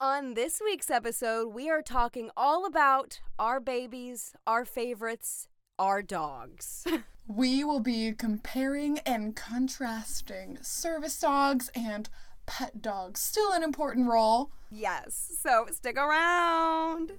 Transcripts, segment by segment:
On this week's episode, we are talking all about our babies, our favorites, our dogs. We will be comparing and contrasting service dogs and pet dogs. Still an important role. yes, so stick around.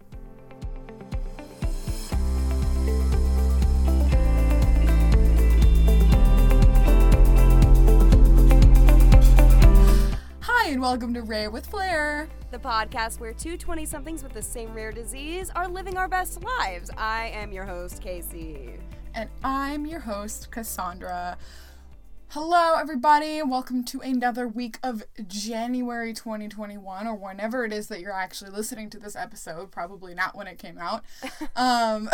And welcome to Rare with Flair. The podcast where two 20 somethings with the same rare disease are living our best lives. I am your host, Casey. And I'm your host, Cassandra. Hello, everybody. Welcome to another week of January 2021, or whenever it is that you're actually listening to this episode. Probably not when it came out. um,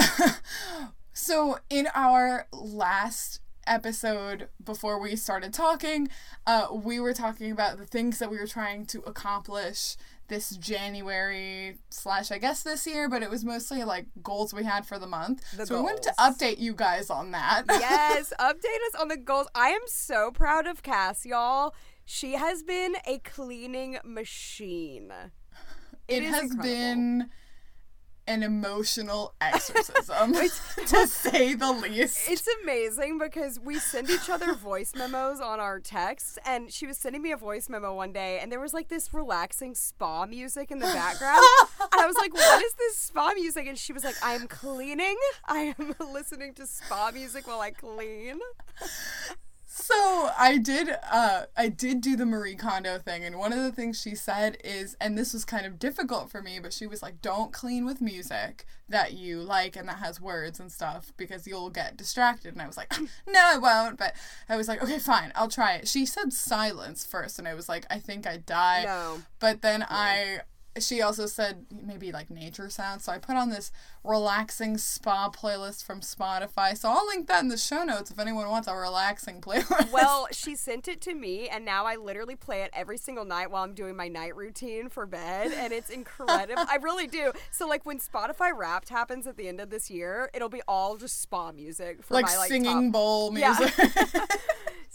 so, in our last episode before we started talking, uh, we were talking about the things that we were trying to accomplish this January slash I guess this year, but it was mostly like goals we had for the month. The so we wanted to update you guys on that. Yes, update us on the goals. I am so proud of Cass, y'all. She has been a cleaning machine. It has incredible. been an emotional exorcism, to say the least. It's amazing because we send each other voice memos on our texts, and she was sending me a voice memo one day, and there was like this relaxing spa music in the background. and I was like, What is this spa music? And she was like, I'm cleaning. I am listening to spa music while I clean. So I did uh I did do the Marie Kondo thing and one of the things she said is and this was kind of difficult for me but she was like don't clean with music that you like and that has words and stuff because you'll get distracted and I was like no I won't but I was like okay fine I'll try it. She said silence first and I was like I think I'd die. No. But then I she also said maybe like nature sounds. So I put on this relaxing spa playlist from Spotify. So I'll link that in the show notes if anyone wants a relaxing playlist. Well, she sent it to me, and now I literally play it every single night while I'm doing my night routine for bed, and it's incredible. I really do. So, like, when Spotify Wrapped happens at the end of this year, it'll be all just spa music for like my like singing top. bowl Yeah.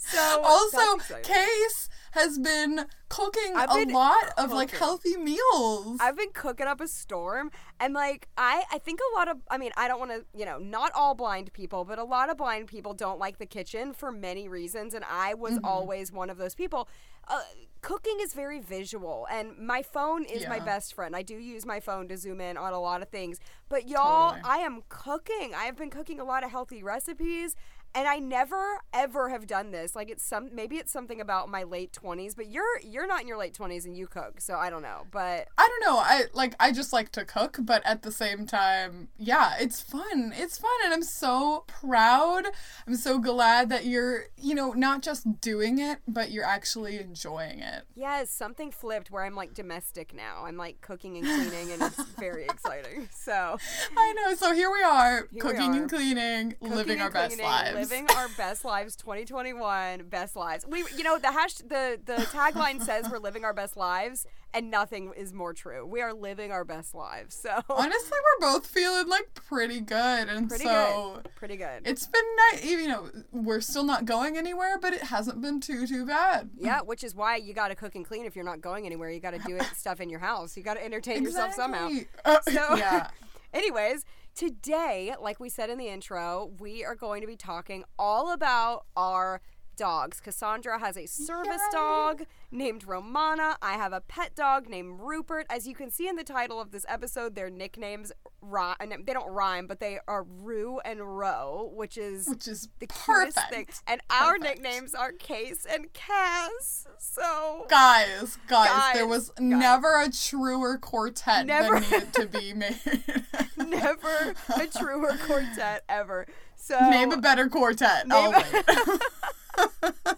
So also. Case has been cooking I've a been lot of like healthy meals. I've been cooking up a storm and like I I think a lot of I mean I don't want to, you know, not all blind people, but a lot of blind people don't like the kitchen for many reasons and I was Mm-hmm. always one of those people. Uh, cooking is very visual and my phone is my best friend. I do use my phone to zoom in on a lot of things. But y'all, Totally. I am cooking. I have been cooking a lot of healthy recipes and I never ever have done this. Like it's some maybe it's something about my late 20s, but you're you're not in your late 20s and you cook. So I don't know. But I don't know. I like I just like to cook, but at the same time, yeah, it's fun. It's fun and I'm so proud. I'm so glad that you're, you know, not just doing it, but you're actually enjoying it. Yes, something flipped where I'm like domestic now. I'm like cooking and cleaning, and it's very exciting. So, I know. So here we are, we cooking are. and cleaning, cooking living and our best cleaning, lives. Living our best lives. 2021, best lives. We, you know, the hash, the the tagline says we're living our best lives, and nothing is more true. We are living our best lives. So, Honestly, we're both feeling like pretty good, and pretty so good, pretty good. it's been nice. You know, we're still not going anywhere, but it hasn't been too too bad. yeah, which is why you got to cook and clean if you're not going anywhere. You got to do it stuff in your house. You got to entertain yourself somehow. So- yeah. Anyways, today, like we said in the intro, we are going to be talking all about our dogs. Cassandra has a service Yay. dog named Romana. I have a pet dog named Rupert. As you can see in the title of this episode, their nicknames rhyme. Uh, they don't rhyme, but they are Rue and Ro, which is Which is the cutest perfect. thing. And our Perfect. nicknames are Case and Cass. So Guys, guys, there was guys. never a truer quartet Never. that needed to be made. never a truer quartet ever. So Name a better quartet. Name oh, wait.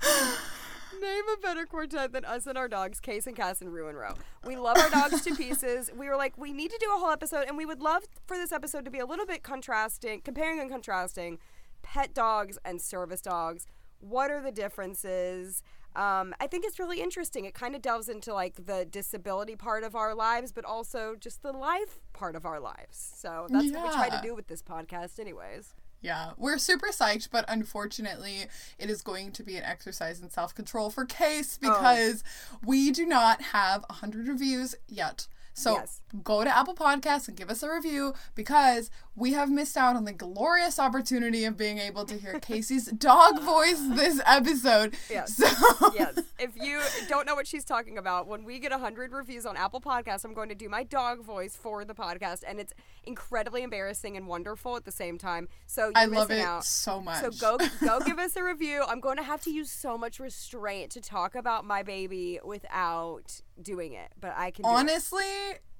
Name a better quartet than us and our dogs, Case and Cass and Rue and Ro. We love our dogs to pieces. We were like, we need to do a whole episode, and we would love for this episode to be a little bit contrasting, comparing and contrasting pet dogs and service dogs. What are the differences? Um, I think it's really interesting. It kind of delves into like the disability part of our lives, but also just the life part of our lives. So that's what we try to do with this podcast, anyways. Yeah, we're super psyched, but unfortunately, it is going to be an exercise in self control for Case Oh. because we do not have 100 reviews yet. So Yes. go to Apple Podcasts and give us a review because we have missed out on the glorious opportunity of being able to hear Casey's dog voice this episode. Yes. So yes. If you don't know what she's talking about, when we get 100 reviews on Apple Podcasts, I'm going to do my dog voice for the podcast, and it's incredibly embarrassing and wonderful at the same time. So I love it out. so much. So go go give us a review. I'm going to have to use so much restraint to talk about my baby without doing it, but I can. Do it.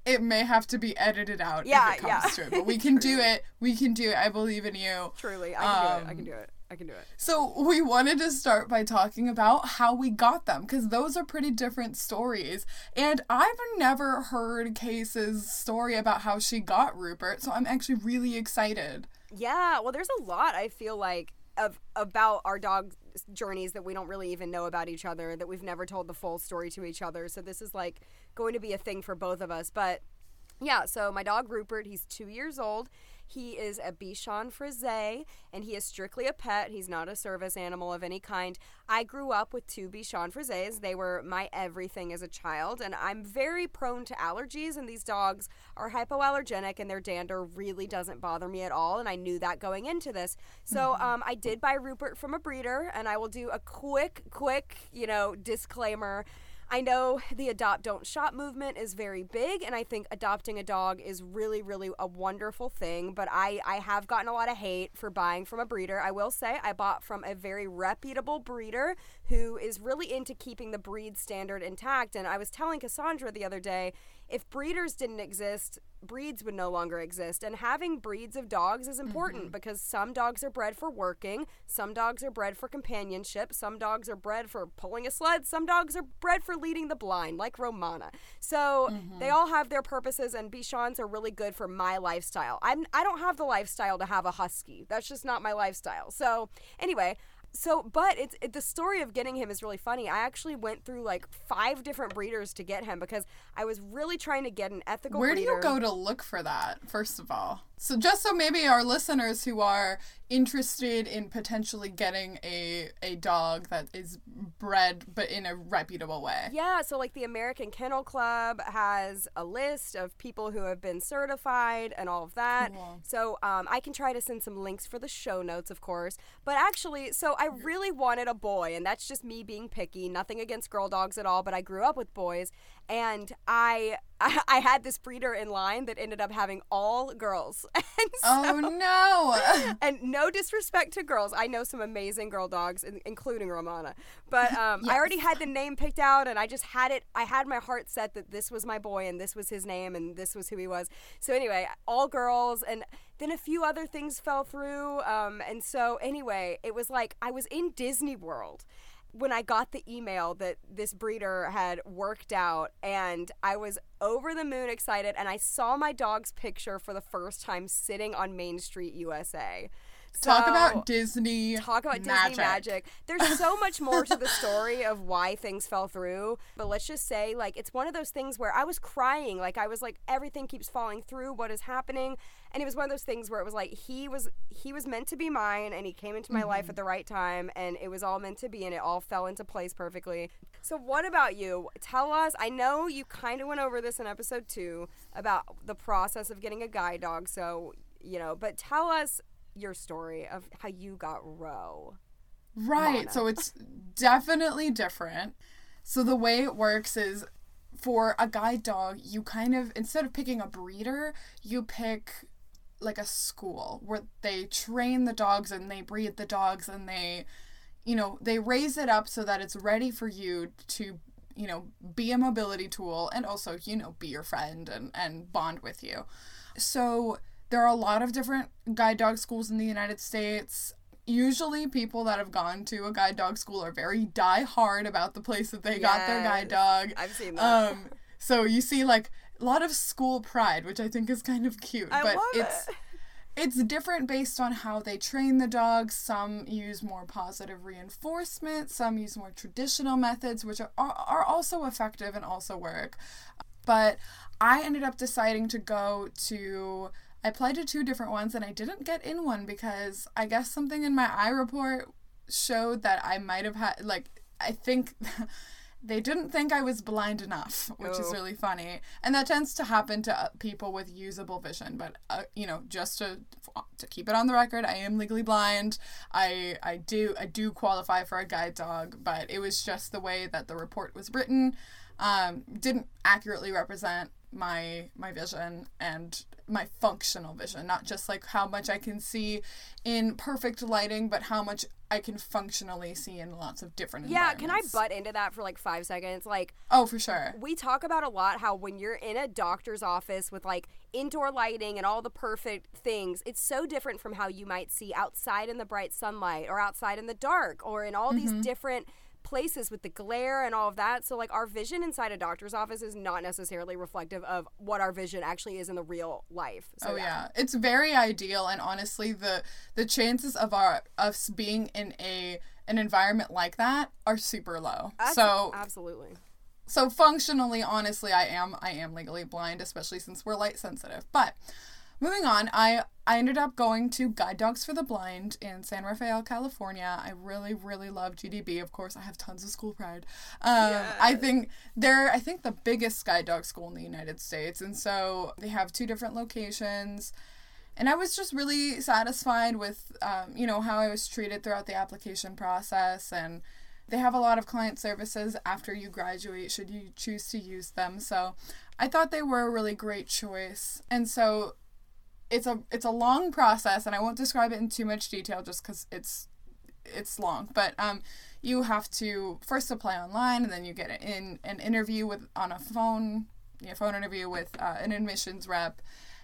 It may have to be edited out Yeah, if it comes yeah. to it, but we can do it. We can do it. I believe in you. Truly, I can do it. I Um, can do it. I can do it. So we wanted to start by talking about how we got them because those are pretty different stories. And I've never heard Case's story about how she got Rupert, so I'm actually really excited. Yeah, well, there's a lot I feel like of about our dog journeys that we don't really even know about each other that we've never told the full story to each other. So this is like going to be a thing for both of us. But yeah, so my dog Rupert, he's two years old. He is a Bichon Frise, and he is strictly a pet. He's not a service animal of any kind. I grew up with two Bichon Frises. They were my everything as a child, and I'm very prone to allergies, and these dogs are hypoallergenic, and their dander really doesn't bother me at all, and I knew that going into this. So um, I did buy Rupert from a breeder, and I will do a quick, quick, you know, disclaimer. I know the adopt don't shop movement is very big and I think adopting a dog is really really a wonderful thing, but I I have gotten a lot of hate for buying from a breeder. I will say I bought from a very reputable breeder who is really into keeping the breed standard intact and I was telling Cassandra the other day if breeders didn't exist, breeds would no longer exist. And having breeds of dogs is important mm-hmm. because some dogs are bred for working, some dogs are bred for companionship, some dogs are bred for pulling a sled, some dogs are bred for leading the blind, like Romana. So they mm-hmm. all have their purposes, and Bichons are really good for my lifestyle. I'm I don't have the lifestyle to have a husky. That's just not my lifestyle. So anyway. So, but it's it, the story of getting him is really funny. I actually went through like five different breeders to get him because I was really trying to get an ethical. Where do you go to look for that, first of all? So, just so maybe our listeners who are interested in potentially getting a, a dog that is bred but in a reputable way. Yeah, so like the American Kennel Club has a list of people who have been certified and all of that. Cool. So um, I can try to send some links for the show notes, of course. But actually, so I really wanted a boy, and that's just me being picky. Nothing against girl dogs at all, but I grew up with boys, and I I, had this breeder in line that ended up having all girls. and so, Oh no! and no disrespect to girls. I know some amazing girl dogs, including Romana. But um, I already had the name picked out, and I just had it. I had my heart set that this was my boy, and this was his name, and this was who he was. So anyway, all girls, and then a few other things fell through. Um, and so anyway, it was like I was in Disney World when I got the email that this breeder had worked out, and I was over the moon excited, and I saw my dog's picture for the first time sitting on Main Street, USA. Talk So- about Disney. talk about magic. Disney magic. There's so much more to the story of why things fell through, but let's just say like it's one of those things where I was crying, like I was like everything keeps falling through, what is happening? And it was one of those things where it was like he was he was meant to be mine and he came into my life mm-hmm. at the right time and it was all meant to be and it all fell into place perfectly. So what about you? Tell us. I know you kind of went over this in episode 2 about the process of getting a guide dog, so you know, but tell us your story of how you got Ro. Right. So it's definitely different. So the way it works is for a guide dog, you kind of instead of picking a breeder, you pick like a school where they train the dogs and they breed the dogs and they you know, they raise it up so that it's ready for you to you know, be a mobility tool and also, you know, be your friend and, and bond with you. So there are a lot of different guide dog schools in the United States. Usually, people that have gone to a guide dog school are very die hard about the place that they got their guide dog. I've seen that. Um, so you see like a lot of school pride, which I think is kind of cute. I but love it's it. it's different based on how they train the dogs. Some use more positive reinforcement, some use more traditional methods, which are, are also effective and also work. But I ended up deciding to go to I applied to two different ones and I didn't get in one because I guess something in my eye report showed that I might have had like I think they didn't think I was blind enough, which is Oh. really funny. And that tends to happen to uh, people with usable vision, but uh, you know, just to to keep it on the record, I am legally blind. I I do I do qualify for a guide dog, but it was just the way that the report was written um, didn't accurately represent my my vision and my functional vision not just like how much i can see in perfect lighting but how much i can functionally see in lots of different Yeah, can I butt into that for like five seconds? Like, oh for sure. we talk about a lot how when you're in a doctor's office with like indoor lighting and all the perfect things, it's so different from how you might see outside in the bright sunlight or outside in the dark or in all these mm-hmm. different places with the glare and all of that. So like our vision inside a doctor's office is not necessarily reflective of what our vision actually is in the real life. So oh yeah it's very ideal and honestly the the chances of our us being in a an environment like that are super low Abs- so absolutely. so functionally honestly i am i am legally blind especially since we're light sensitive but moving on i i ended up going to guide dogs for the blind in san rafael california i really really love gdb of course i have tons of school pride um, i think they're i think the biggest guide dog school in the united states and so they have two different locations and I was just really satisfied with, um, you know, how I was treated throughout the application process. And they have a lot of client services after you graduate, should you choose to use them. So I thought they were a really great choice. And so it's a it's a long process, and I won't describe it in too much detail just because it's it's long. But um, you have to first apply online, and then you get in an interview with on a phone, yeah, phone interview with uh, an admissions rep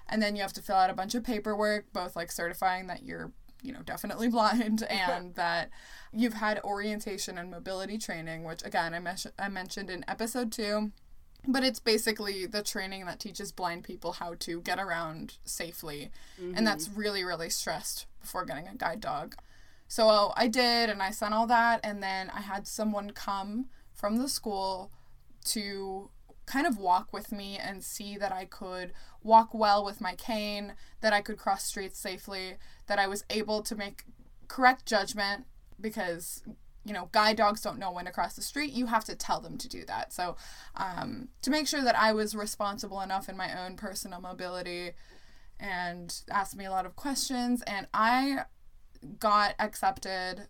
and then you have to fill out a bunch of paperwork both like certifying that you're you know definitely blind and that you've had orientation and mobility training which again I, mes- I mentioned in episode 2 but it's basically the training that teaches blind people how to get around safely. And mm-hmm. that's really really stressed before getting a guide dog. So uh, I did and I sent all that. And then I had someone come from the school to kind of walk with me and see that I could walk well with my cane, that I could cross streets safely, that I was able to make correct judgment because you know guide dogs don't know when to cross the street you have to tell them to do that so um, to make sure that i was responsible enough in my own personal mobility and asked me a lot of questions and i got accepted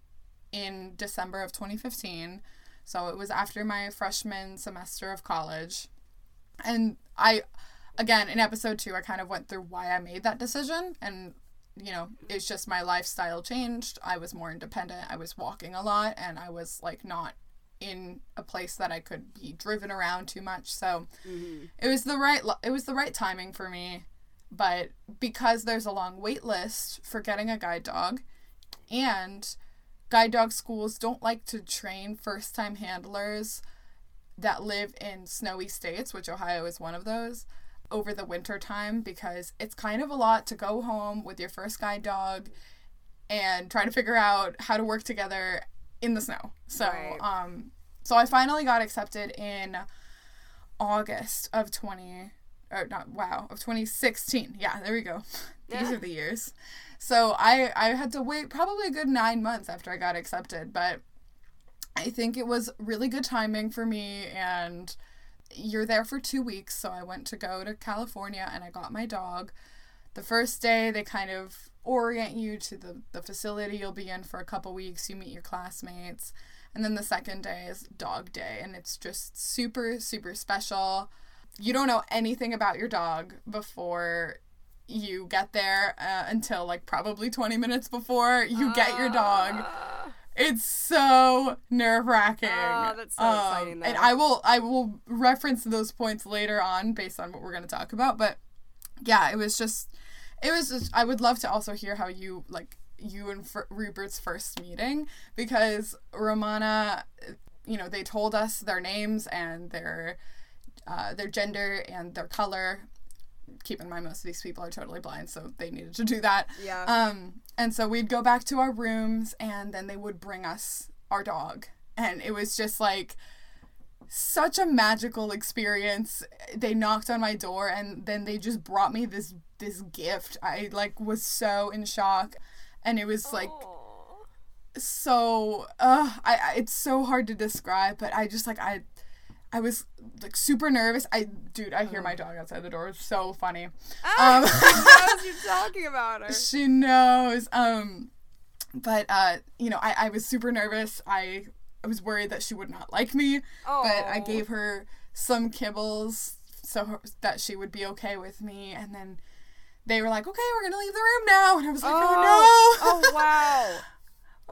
in december of 2015 so it was after my freshman semester of college. And I, again, in episode two, I kind of went through why I made that decision. And, you know, it's just my lifestyle changed. I was more independent. I was walking a lot and I was like not in a place that I could be driven around too much. So mm-hmm. it was the right it was the right timing for me. But because there's a long wait list for getting a guide dog and guide dog schools don't like to train first time handlers that live in snowy states, which Ohio is one of those, over the winter time because it's kind of a lot to go home with your first guide dog and try to figure out how to work together in the snow. So, Right. um so I finally got accepted in August of 20 or not wow, of 2016. Yeah, there we go. These are the years. So I I had to wait probably a good 9 months after I got accepted, but I think it was really good timing for me and you're there for 2 weeks, so I went to go to California and I got my dog. The first day they kind of orient you to the, the facility you'll be in for a couple weeks, you meet your classmates. And then the second day is dog day, and it's just super, super special. You don't know anything about your dog before you get there uh, until like probably 20 minutes before you get your dog. It's so nerve wracking. Ah, that's so exciting, And. I will I will reference those points later on based on what we're gonna talk about. But yeah, it was just it was just I would love to also hear how you like you and F- Rupert's first meeting because Romana, you know, they told us their names and their uh, their gender and their color. Keep in mind, most of these people are totally blind, so they needed to do that. Yeah. Um, and so we'd go back to our rooms, and then they would bring us our dog, and it was just like such a magical experience. They knocked on my door and then they just brought me this this gift. I like was so in shock and it was like so uh I, I it's so hard to describe, but I just like I I was like super nervous. I dude, I hear my dog outside the door. It's so funny. Ah, Um, she knows you're talking about her. she knows. Um, but uh, you know, I, I was super nervous. I I was worried that she would not like me, oh. but I gave her some kibbles so her, that she would be okay with me, and then they were like, "Okay, we're gonna leave the room now," and I was like, Oh, "Oh, no!" oh wow.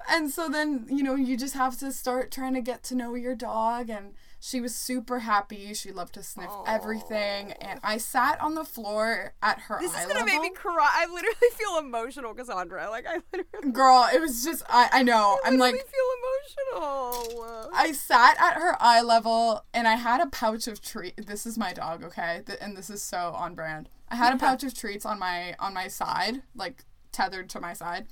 and so then you know you just have to start trying to get to know your dog and she was super happy she loved to sniff everything and i sat on the floor at her eye level. This is gonna level. make me cry. I literally feel emotional, Cassandra. Like I literally, girl it was just i, I know i'm literally like feel emotional. i sat at her eye level and i had a pouch of treat this is my dog okay Th- and this is so on brand i had a pouch of treats on my on my side like tethered to my side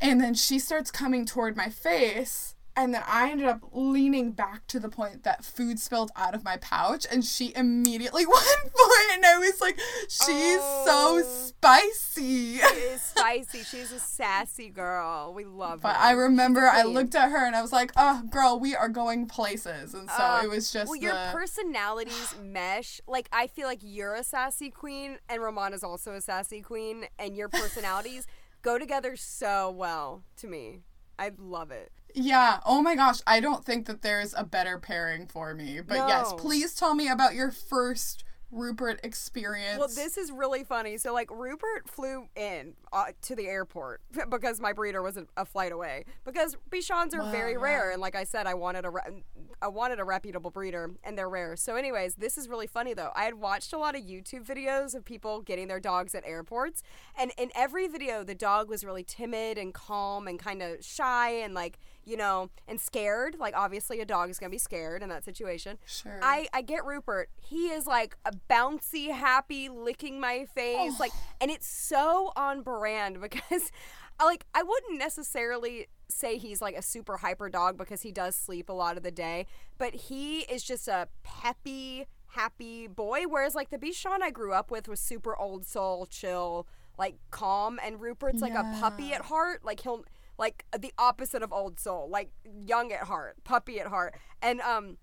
and then she starts coming toward my face and then I ended up leaning back to the point that food spilled out of my pouch, and she immediately went for it, and I was like, "She's Oh. so spicy." She is spicy. She's a sassy girl. We love But her. I remember I looked at her and I was like, "Oh, girl, we are going places," and so Uh, it was just well, your the personalities mesh. Like I feel like you're a sassy queen, and Romana's also a sassy queen, and your personalities go together so well to me. I love it. Yeah. Oh my gosh, I don't think that there's a better pairing for me. But yes, please tell me about your first Rupert experience. Well, this is really funny. So, like, Rupert flew in uh, to the airport because my breeder was a, a flight away. Because Bichons are very Wow, rare, and like I said, I wanted a re- I wanted a reputable breeder, and they're rare. So, anyways, this is really funny though. I had watched a lot of YouTube videos of people getting their dogs at airports, and in every video, the dog was really timid and calm and kind of shy and like you know and scared. Like, obviously, a dog is gonna be scared in that situation. Sure. I I get Rupert. He is like a bouncy, happy, licking my face, Oh. like, and it's so on brand because, I like, I wouldn't necessarily say he's like a super hyper dog because he does sleep a lot of the day, but he is just a peppy, happy boy. Whereas like the Bichon I grew up with was super old soul, chill, like calm, and Rupert's like a puppy at heart. Like he'll like the opposite of old soul, like young at heart, puppy at heart, and um.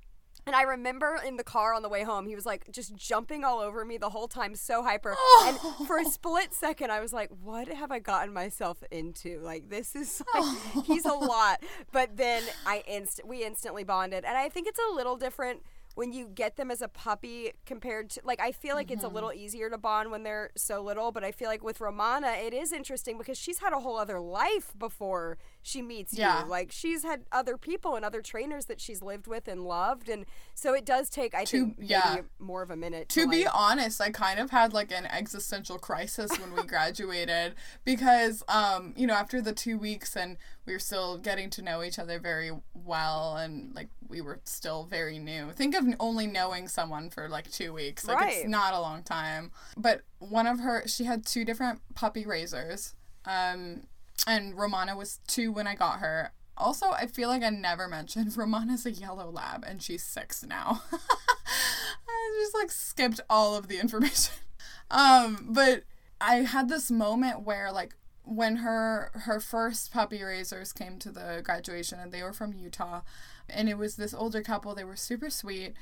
And I remember in the car on the way home, he was like just jumping all over me the whole time, so hyper. And for a split second, I was like, "What have I gotten myself into? Like this is like he's a lot." But then I inst we instantly bonded, and I think it's a little different when you get them as a puppy compared to like I feel like it's a mm-hmm. little easier to bond when they're so little. But I feel like with Romana, it is interesting because she's had a whole other life before she meets Yeah. you. Like she's had other people and other trainers that she's lived with and loved, and so it does take I To- think maybe yeah. more of a minute to be like- honest, I kind of had like an existential crisis when we graduated because, um, you know, after the two weeks and we were still getting to know each other very well and like we were still very new. Think of only knowing someone for like two weeks. Like Right. it's not a long time. But one of her, she had two different puppy raisers. Um, and Romana was two when I got her. Also, I feel like I never mentioned Romana's a yellow lab and she's six now. I just like skipped all of the information. Um, but I had this moment where like when her her first puppy raisers came to the graduation and they were from Utah and it was this older couple, they were super sweet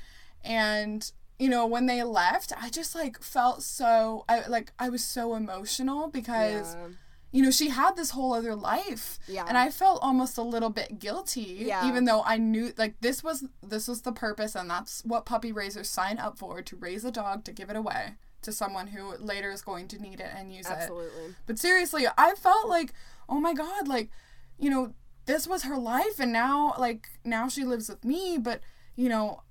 and you know when they left i just like felt so i like i was so emotional because Yeah. You know, she had this whole other life. Yeah. And I felt almost a little bit guilty. Yeah. Even though I knew like this was this was the purpose and that's what puppy raisers sign up for to raise a dog to give it away to someone who later is going to need it and use it. Absolutely. But seriously, I felt like, oh my god, like, you know, this was her life and now like now she lives with me, but you know,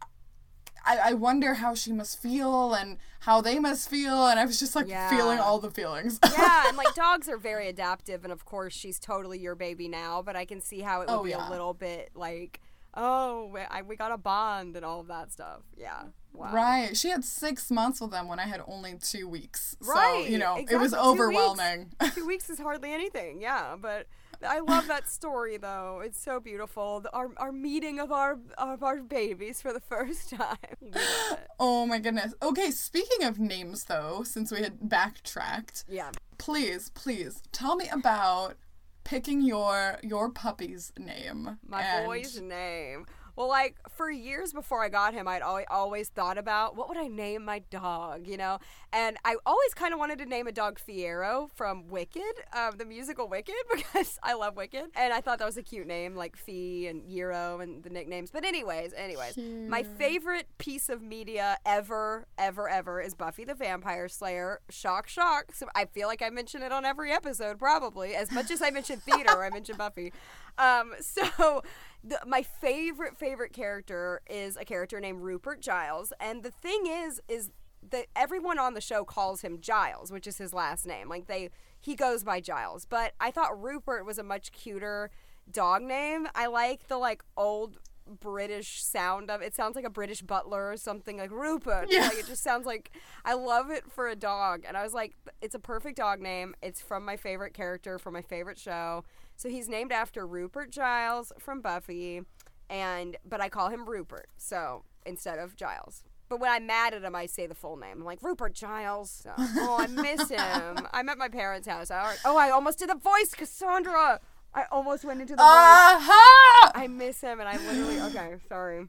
I, I wonder how she must feel and how they must feel and I was just like Yeah. feeling all the feelings. yeah, and like dogs are very adaptive, and of course she's totally your baby now. But I can see how it would Oh, be yeah. a little bit like, oh, we, I, we got a bond and all of that stuff. Yeah. Wow. Right. She had six months with them when I had only two weeks. Right, So, you know, it exactly. was Two weeks. overwhelming. Two weeks is hardly anything. Yeah, but I love that story though. It's so beautiful. The, our our meeting of our of our babies for the first time. We love it. Oh my goodness. Okay, speaking of names though, since we had backtracked, Yeah. please, please tell me about picking your your puppy's name. My boy's name. Well, like for years before I got him, I'd always, always thought about what would I name my dog, you know? And I always kind of wanted to name a dog Fiyero from Wicked, um, the musical Wicked, because I love Wicked. And I thought that was a cute name, like Fee and Euro and the nicknames. But anyways, anyways, my favorite piece of media ever, ever, ever is Buffy the Vampire Slayer. Shock, shock. So I feel like I mention it on every episode, probably as much as I mention theater. Or I mention Buffy. Um, so the, my favorite favorite character is a character named Rupert Giles, and the thing is, is that everyone on the show calls him Giles, which is his last name. Like they, he goes by Giles. But I thought Rupert was a much cuter dog name. I like the like old British sound of it. Sounds like a British butler or something like Rupert. Yeah. Like it just sounds like I love it for a dog. And I was like, it's a perfect dog name. It's from my favorite character from my favorite show. So he's named after Rupert Giles from Buffy, and but I call him Rupert. So instead of Giles. But when I'm mad at him, I say the full name. I'm like Rupert Giles. Oh, I miss him. I'm at my parents' house. I, oh, I almost did the voice, Cassandra. I almost went into the. Aha! Uh-huh. I miss him, and I literally. Okay, sorry.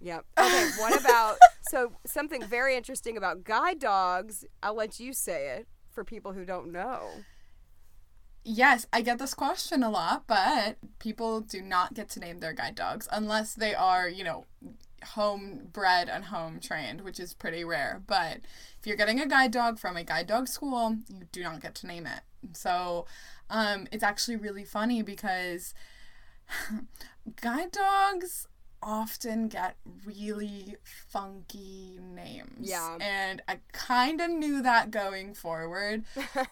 Yep. Okay. What about so something very interesting about guide dogs? I'll let you say it for people who don't know. Yes, I get this question a lot, but people do not get to name their guide dogs unless they are, you know, home bred and home trained, which is pretty rare. But if you're getting a guide dog from a guide dog school, you do not get to name it. So um, it's actually really funny because guide dogs often get really funky names. Yeah. And I kind of knew that going forward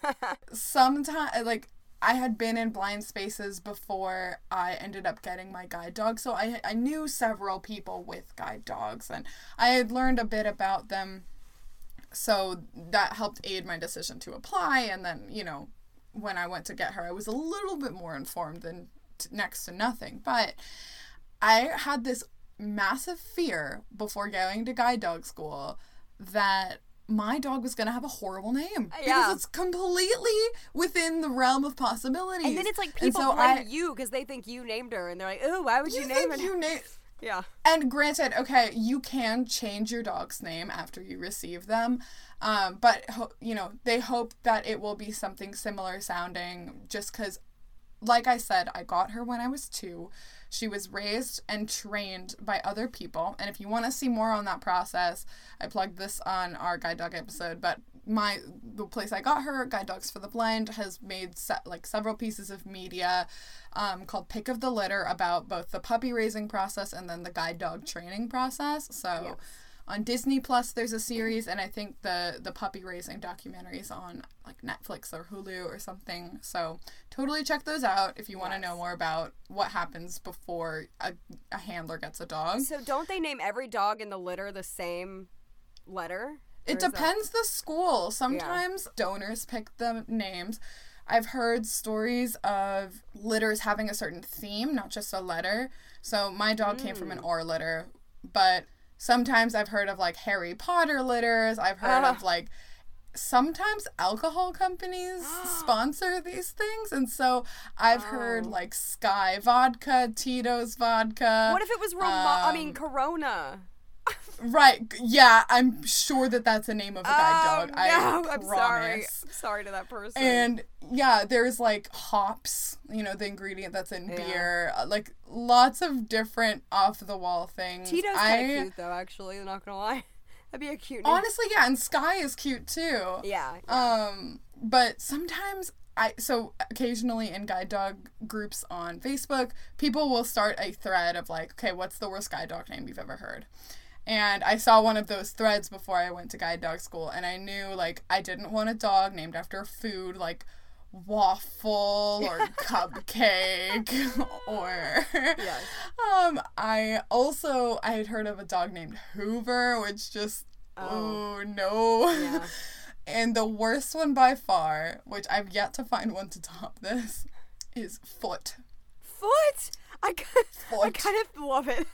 sometimes like I had been in blind spaces before I ended up getting my guide dog, so I I knew several people with guide dogs, and I had learned a bit about them, so that helped aid my decision to apply. And then you know, when I went to get her, I was a little bit more informed than t- next to nothing, but I had this massive fear before going to guide dog school that my dog was gonna have a horrible name uh, Yeah. because it's completely within the realm of possibilities. And then it's like people so blame I- you because they think you named her, and they're like, "Oh, why would you, You name think you name? yeah. And granted, okay, you can change your dog's name after you receive them, um, but you know they hope that it will be something similar sounding. Just because, like I said, I got her when I was two. She was raised and trained by other people, and if you want to see more on that process, I plugged this on our guide dog episode. But my the place I got her, Guide Dogs for the Blind, has made se- like several pieces of media um, called Pick of the Litter about both the puppy raising process and then the guide dog training process. So Yes. On Disney Plus, there's a series, and I think the the puppy raising documentaries on like Netflix or Hulu or something. So totally check those out if you want to Yes. know more about what happens before a, a handler gets a dog. So don't they name every dog in the litter the same letter? Or It is that- depends the school. Sometimes donors pick the names. I've heard stories of litters having a certain theme, not just a letter. So my dog came from an mm. or litter, but sometimes I've heard of like Harry Potter litters. I've heard Ah. of like sometimes alcohol companies sponsor these things and so I've heard Oh. like Skyy vodka, Tito's vodka. What if it was Roma- I mean um, Corona? Right. Yeah, I'm sure that that's the name of a guide oh, dog. I no, I'm promise. sorry. I'm sorry to that person. And yeah, there's like hops, you know, the ingredient that's in Yeah. beer, uh, like lots of different off the wall things. Tito's I kind of cute though. Actually, I'm not gonna lie. That'd be a cute name. honestly, yeah, and Sky is cute too. yeah. Um, but sometimes I so occasionally in guide dog groups on Facebook, people will start a thread of like, okay, what's the worst guide dog name you've ever heard? And I saw one of those threads before I went to guide dog school, and I knew like I didn't want a dog named after food like waffle or cupcake or Yes. um I also I had heard of a dog named Hoover, which just Oh. oh no. Yeah. And the worst one by far, which I've yet to find one to top this, is Foot. Foot. I kind, I kind of love it.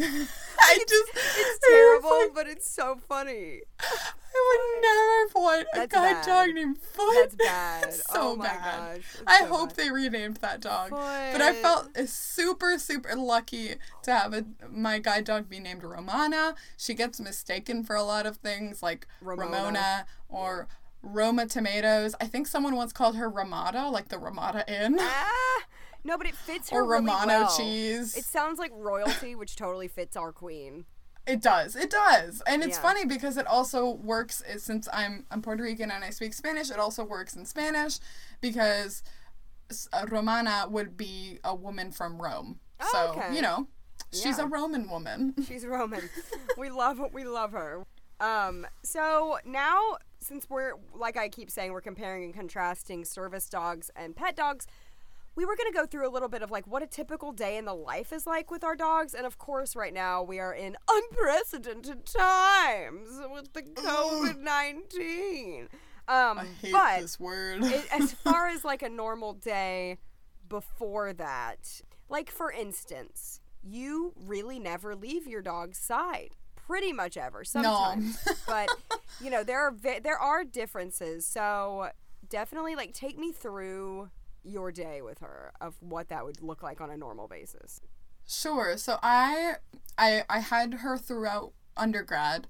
I just it's terrible, but it's so funny. I would never want a That's guide bad. dog named Foot. That's bad. It's so oh my bad. gosh. it's I so hope bad. they renamed that dog. But I felt super, super lucky to have a, my guide dog be named Romana. She gets mistaken for a lot of things like Ramona. Ramona, or Roma Tomatoes. I think someone once called her Ramada, like the Ramada Inn. Ah, no, but it fits her or really Romano well. cheese. It sounds like royalty, which totally fits our queen. It does. It does. And it's Yeah. funny because it also works since I'm I'm Puerto Rican and I speak Spanish, it also works in Spanish because uh, Romana would be a woman from Rome. Oh, so, okay. you know, she's Yeah. a Roman woman. She's Roman. we love we love her. Um, so now since we're like I keep saying we're comparing and contrasting service dogs and pet dogs, we were going to go through a little bit of like what a typical day in the life is like with our dogs and of course right now we are in unprecedented times with the COVID-19. Um I hate but this word. it, as far as like a normal day before that, like for instance, you really never leave your dog's side. Pretty much ever. Sometimes, but you know there are there are differences. So definitely, like, take me through your day with her of what that would look like on a normal basis. Sure. So I I I had her throughout undergrad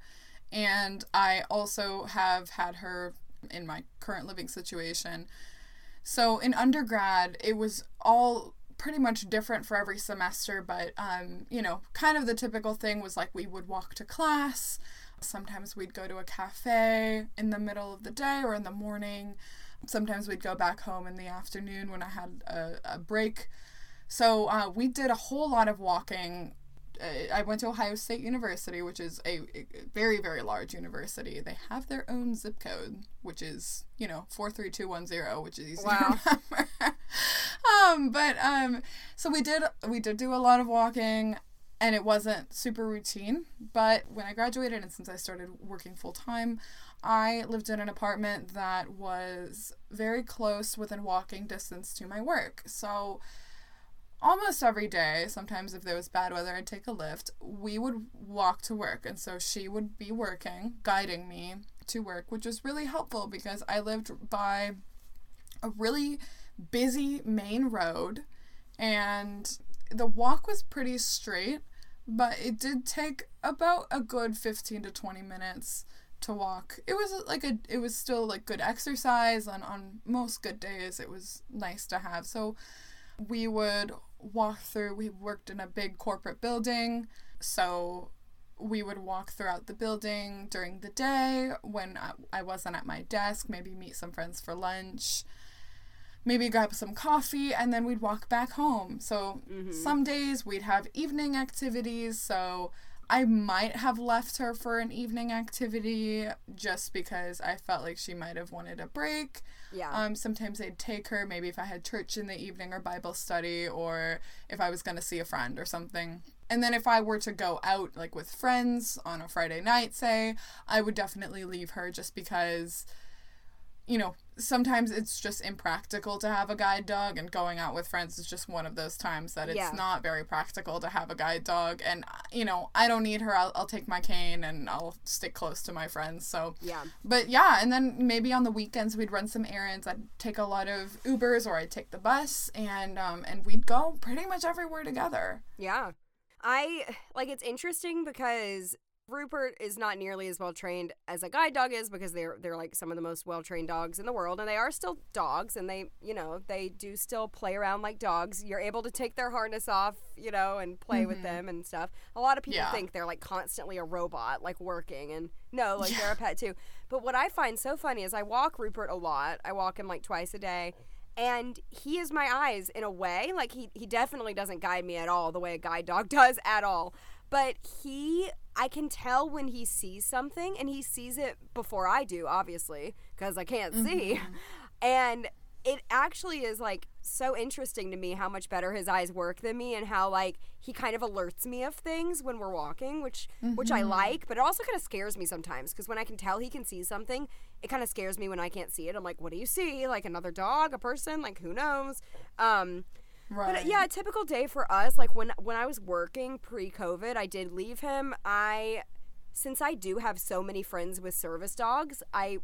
and I also have had her in my current living situation. So in undergrad it was all pretty much different for every semester, but um, you know, kind of the typical thing was like we would walk to class. Sometimes we'd go to a cafe in the middle of the day or in the morning. Sometimes we'd go back home in the afternoon when I had a, a break. So uh, we did a whole lot of walking. Uh, I went to Ohio State University, which is a, a very, very large university. They have their own zip code, which is, you know, 43210, which is easy Wow. to remember. um, but um, so we did we did do a lot of walking and it wasn't super routine. But when I graduated and since I started working full time, I lived in an apartment that was very close within walking distance to my work. So almost every day, sometimes if there was bad weather, I'd take a Lyft. We would walk to work. And so she would be working, guiding me to work, which was really helpful because I lived by a really busy main road and the walk was pretty straight, but it did take about a good 15 to 20 minutes to walk. It was like a it was still like good exercise and on most good days it was nice to have. So we would walk through we worked in a big corporate building, so we would walk throughout the building during the day when I, I wasn't at my desk, maybe meet some friends for lunch maybe grab some coffee and then we'd walk back home. So mm-hmm. some days we'd have evening activities. So I might have left her for an evening activity just because I felt like she might have wanted a break. Yeah. Um, sometimes I'd take her, maybe if I had church in the evening or Bible study, or if I was going to see a friend or something. And then if I were to go out, like with friends on a Friday night, say, I would definitely leave her just because you know, sometimes it's just impractical to have a guide dog, and going out with friends is just one of those times that it's Yeah. not very practical to have a guide dog. And, you know, I don't need her. I'll, I'll take my cane and I'll stick close to my friends. So, yeah. but yeah, and then maybe on the weekends we'd run some errands. I'd take a lot of Ubers or I'd take the bus, and um, and we'd go pretty much everywhere together. Yeah. I like it's interesting because Rupert is not nearly as well trained as a guide dog is because they're they're like some of the most well trained dogs in the world and they are still dogs and they you know they do still play around like dogs. You're able to take their harness off, you know, and play with mm-hmm. them and stuff. A lot of people Yeah. think they're like constantly a robot, like working and no, like they're a pet too. But what I find so funny is I walk Rupert a lot. I walk him like twice a day and he is my eyes in a way like he, he definitely doesn't guide me at all the way a guide dog does at all but he i can tell when he sees something and he sees it before i do obviously because i can't see and it actually is like so interesting to me how much better his eyes work than me and how like he kind of alerts me of things when we're walking, which which I like, but it also kind of scares me sometimes because when I can tell he can see something, it kind of scares me when I can't see it. I'm like, what do you see? Like another dog, a person? Like who knows? Um Uh, right. but yeah, a typical day for us, like when when I was working pre-COVID, I did leave him. I since I do have so many friends with service dogs, I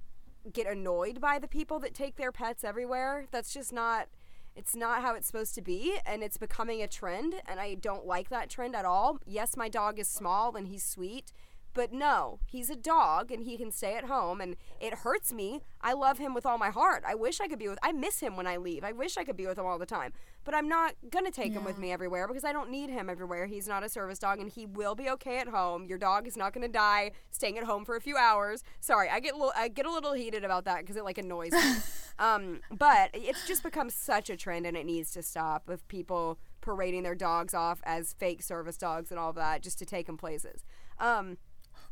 get annoyed by the people that take their pets everywhere. That's just not it's not how it's supposed to be and it's becoming a trend and I don't like that trend at all. Yes, my dog is small and he's sweet, but no, he's a dog and he can stay at home and it hurts me. I love him with all my heart. I wish I could be with I miss him when I leave. I wish I could be with him all the time. But I'm not going to take him with me everywhere because I don't need him everywhere. He's not a service dog and he will be okay at home. Your dog is not going to die staying at home for a few hours. Sorry, I get a little, I get a little heated about that because it like annoys me. um, but it's just become such a trend and it needs to stop with people parading their dogs off as fake service dogs and all that just to take them places. Um,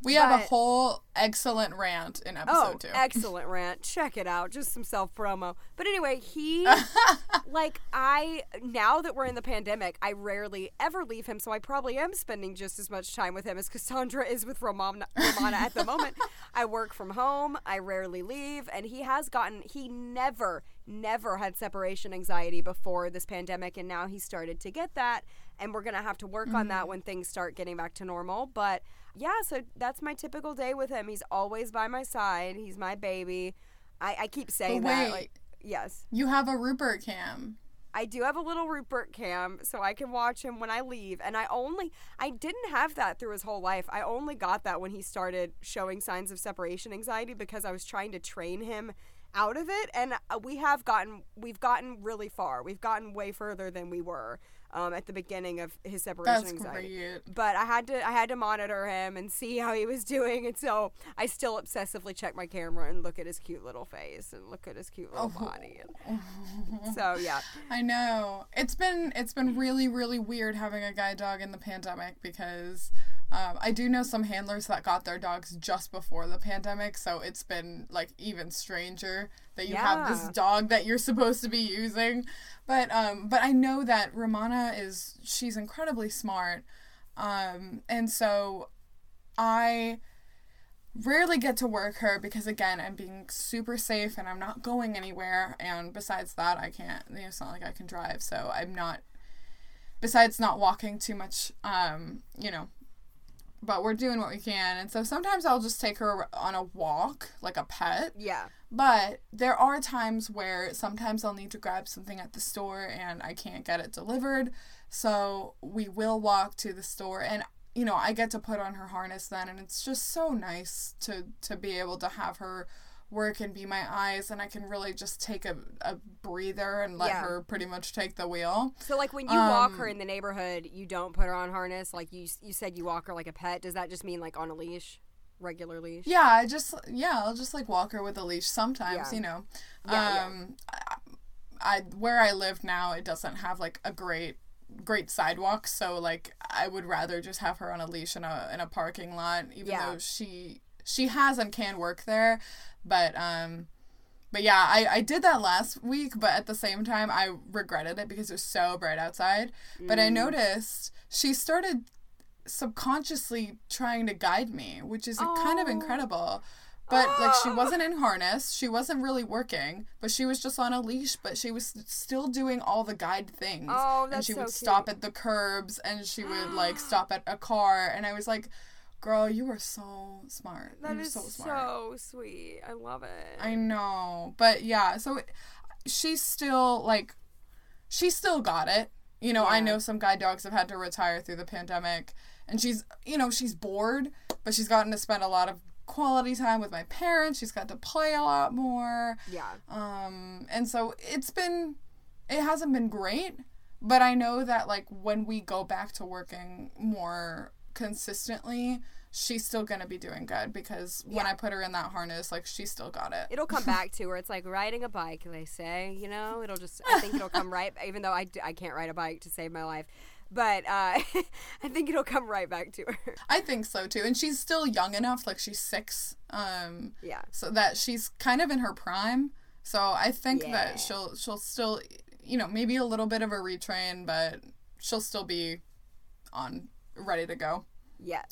we have a whole excellent rant in episode Oh, two. excellent rant. Check it out. Just some self promo. But anyway, he like I now that we're in the pandemic, I rarely ever leave him, so I probably am spending just as much time with him as Cassandra is with Ramona, Romana at the moment. I work from home. I rarely leave, and he has gotten he never never had separation anxiety before this pandemic and now he started to get that and we're going to have to work on that mm-hmm. when things start getting back to normal but yeah so that's my typical day with him he's always by my side he's my baby i, I keep saying that wait. like yes you have a Rupert cam. I do have a little Rupert cam, so I can watch him when I leave. And I only, I didn't have that through his whole life. I only got that when he started showing signs of separation anxiety because I was trying to train him out of it. And uh, we have gotten, we've gotten really far. We've gotten way further than we were um, at the beginning of his separation That's anxiety great. but I had to I had to monitor him and see how he was doing, and so I still obsessively check my camera and look at his cute little face and look at his cute little body. And so yeah, I know. It's been it's been really really weird having a guide dog in the pandemic because um, I do know some handlers that got their dogs just before the pandemic, so it's been like even stranger that you have this dog that you're supposed to be using. But um, but I know that Romana is she's incredibly smart, um, and so I rarely get to work her because again I'm being super safe and I'm not going anywhere and besides that I can't you know, it's not like I can drive so I'm not besides not walking too much um you know but we're doing what we can. And so sometimes I'll just take her on a walk like a pet. Yeah, but there are times where sometimes I'll need to grab something at the store and I can't get it delivered. So we will walk to the store and you know, I get to put on her harness then and it's just so nice to to be able to have her work can be my eyes and I can really just take a, a breather and let Yeah. her pretty much take the wheel. So like when you walk Um, her in the neighborhood, you don't put her on harness. Like you you said you walk her like a pet. Does that just mean like on a leash, regular leash? Yeah, I just yeah, I'll just like walk her with a leash sometimes, Yeah. you know. Yeah, yeah. um I, I where I live now it doesn't have like a great great sidewalk, so like I would rather just have her on a leash in a in a parking lot even Yeah. though she she has and can work there, but um but yeah, I, I did that last week, but at the same time, I regretted it because it was so bright outside. But Mm. I noticed she started subconsciously trying to guide me, which is kind of incredible. But like she Oh. wasn't in harness, she wasn't really working, but she was just on a leash, but she was still doing all the guide things. Oh, and she so would cute. stop at the curbs and she would like stop at a car and I was like, Girl, you are so smart. That You're is so so, sweet. I love it. I know, but yeah, so she's still like, she still got it. You know, I know some guide dogs have had to retire through the pandemic, and she's, you know, she's bored, but she's gotten to spend a lot of quality time with my parents. She's got to play a lot more, yeah. um, and so it's been, it hasn't been great, but I know that like when we go back to working more consistently. She's still gonna be doing good because when I put her in that harness, like she still got it. It'll come back to her. It's like riding a bike, they say. You know, it'll just. I think it'll come right. Even though I, d- I can't ride a bike to save my life, but uh, I think it'll come right back to her. I think so too. And she's still young enough, like she's six, um, Yeah. so that she's kind of in her prime. So I think Yeah. that she'll she'll still you know, maybe a little bit of a retrain, but she'll still be on ready to go. Yes.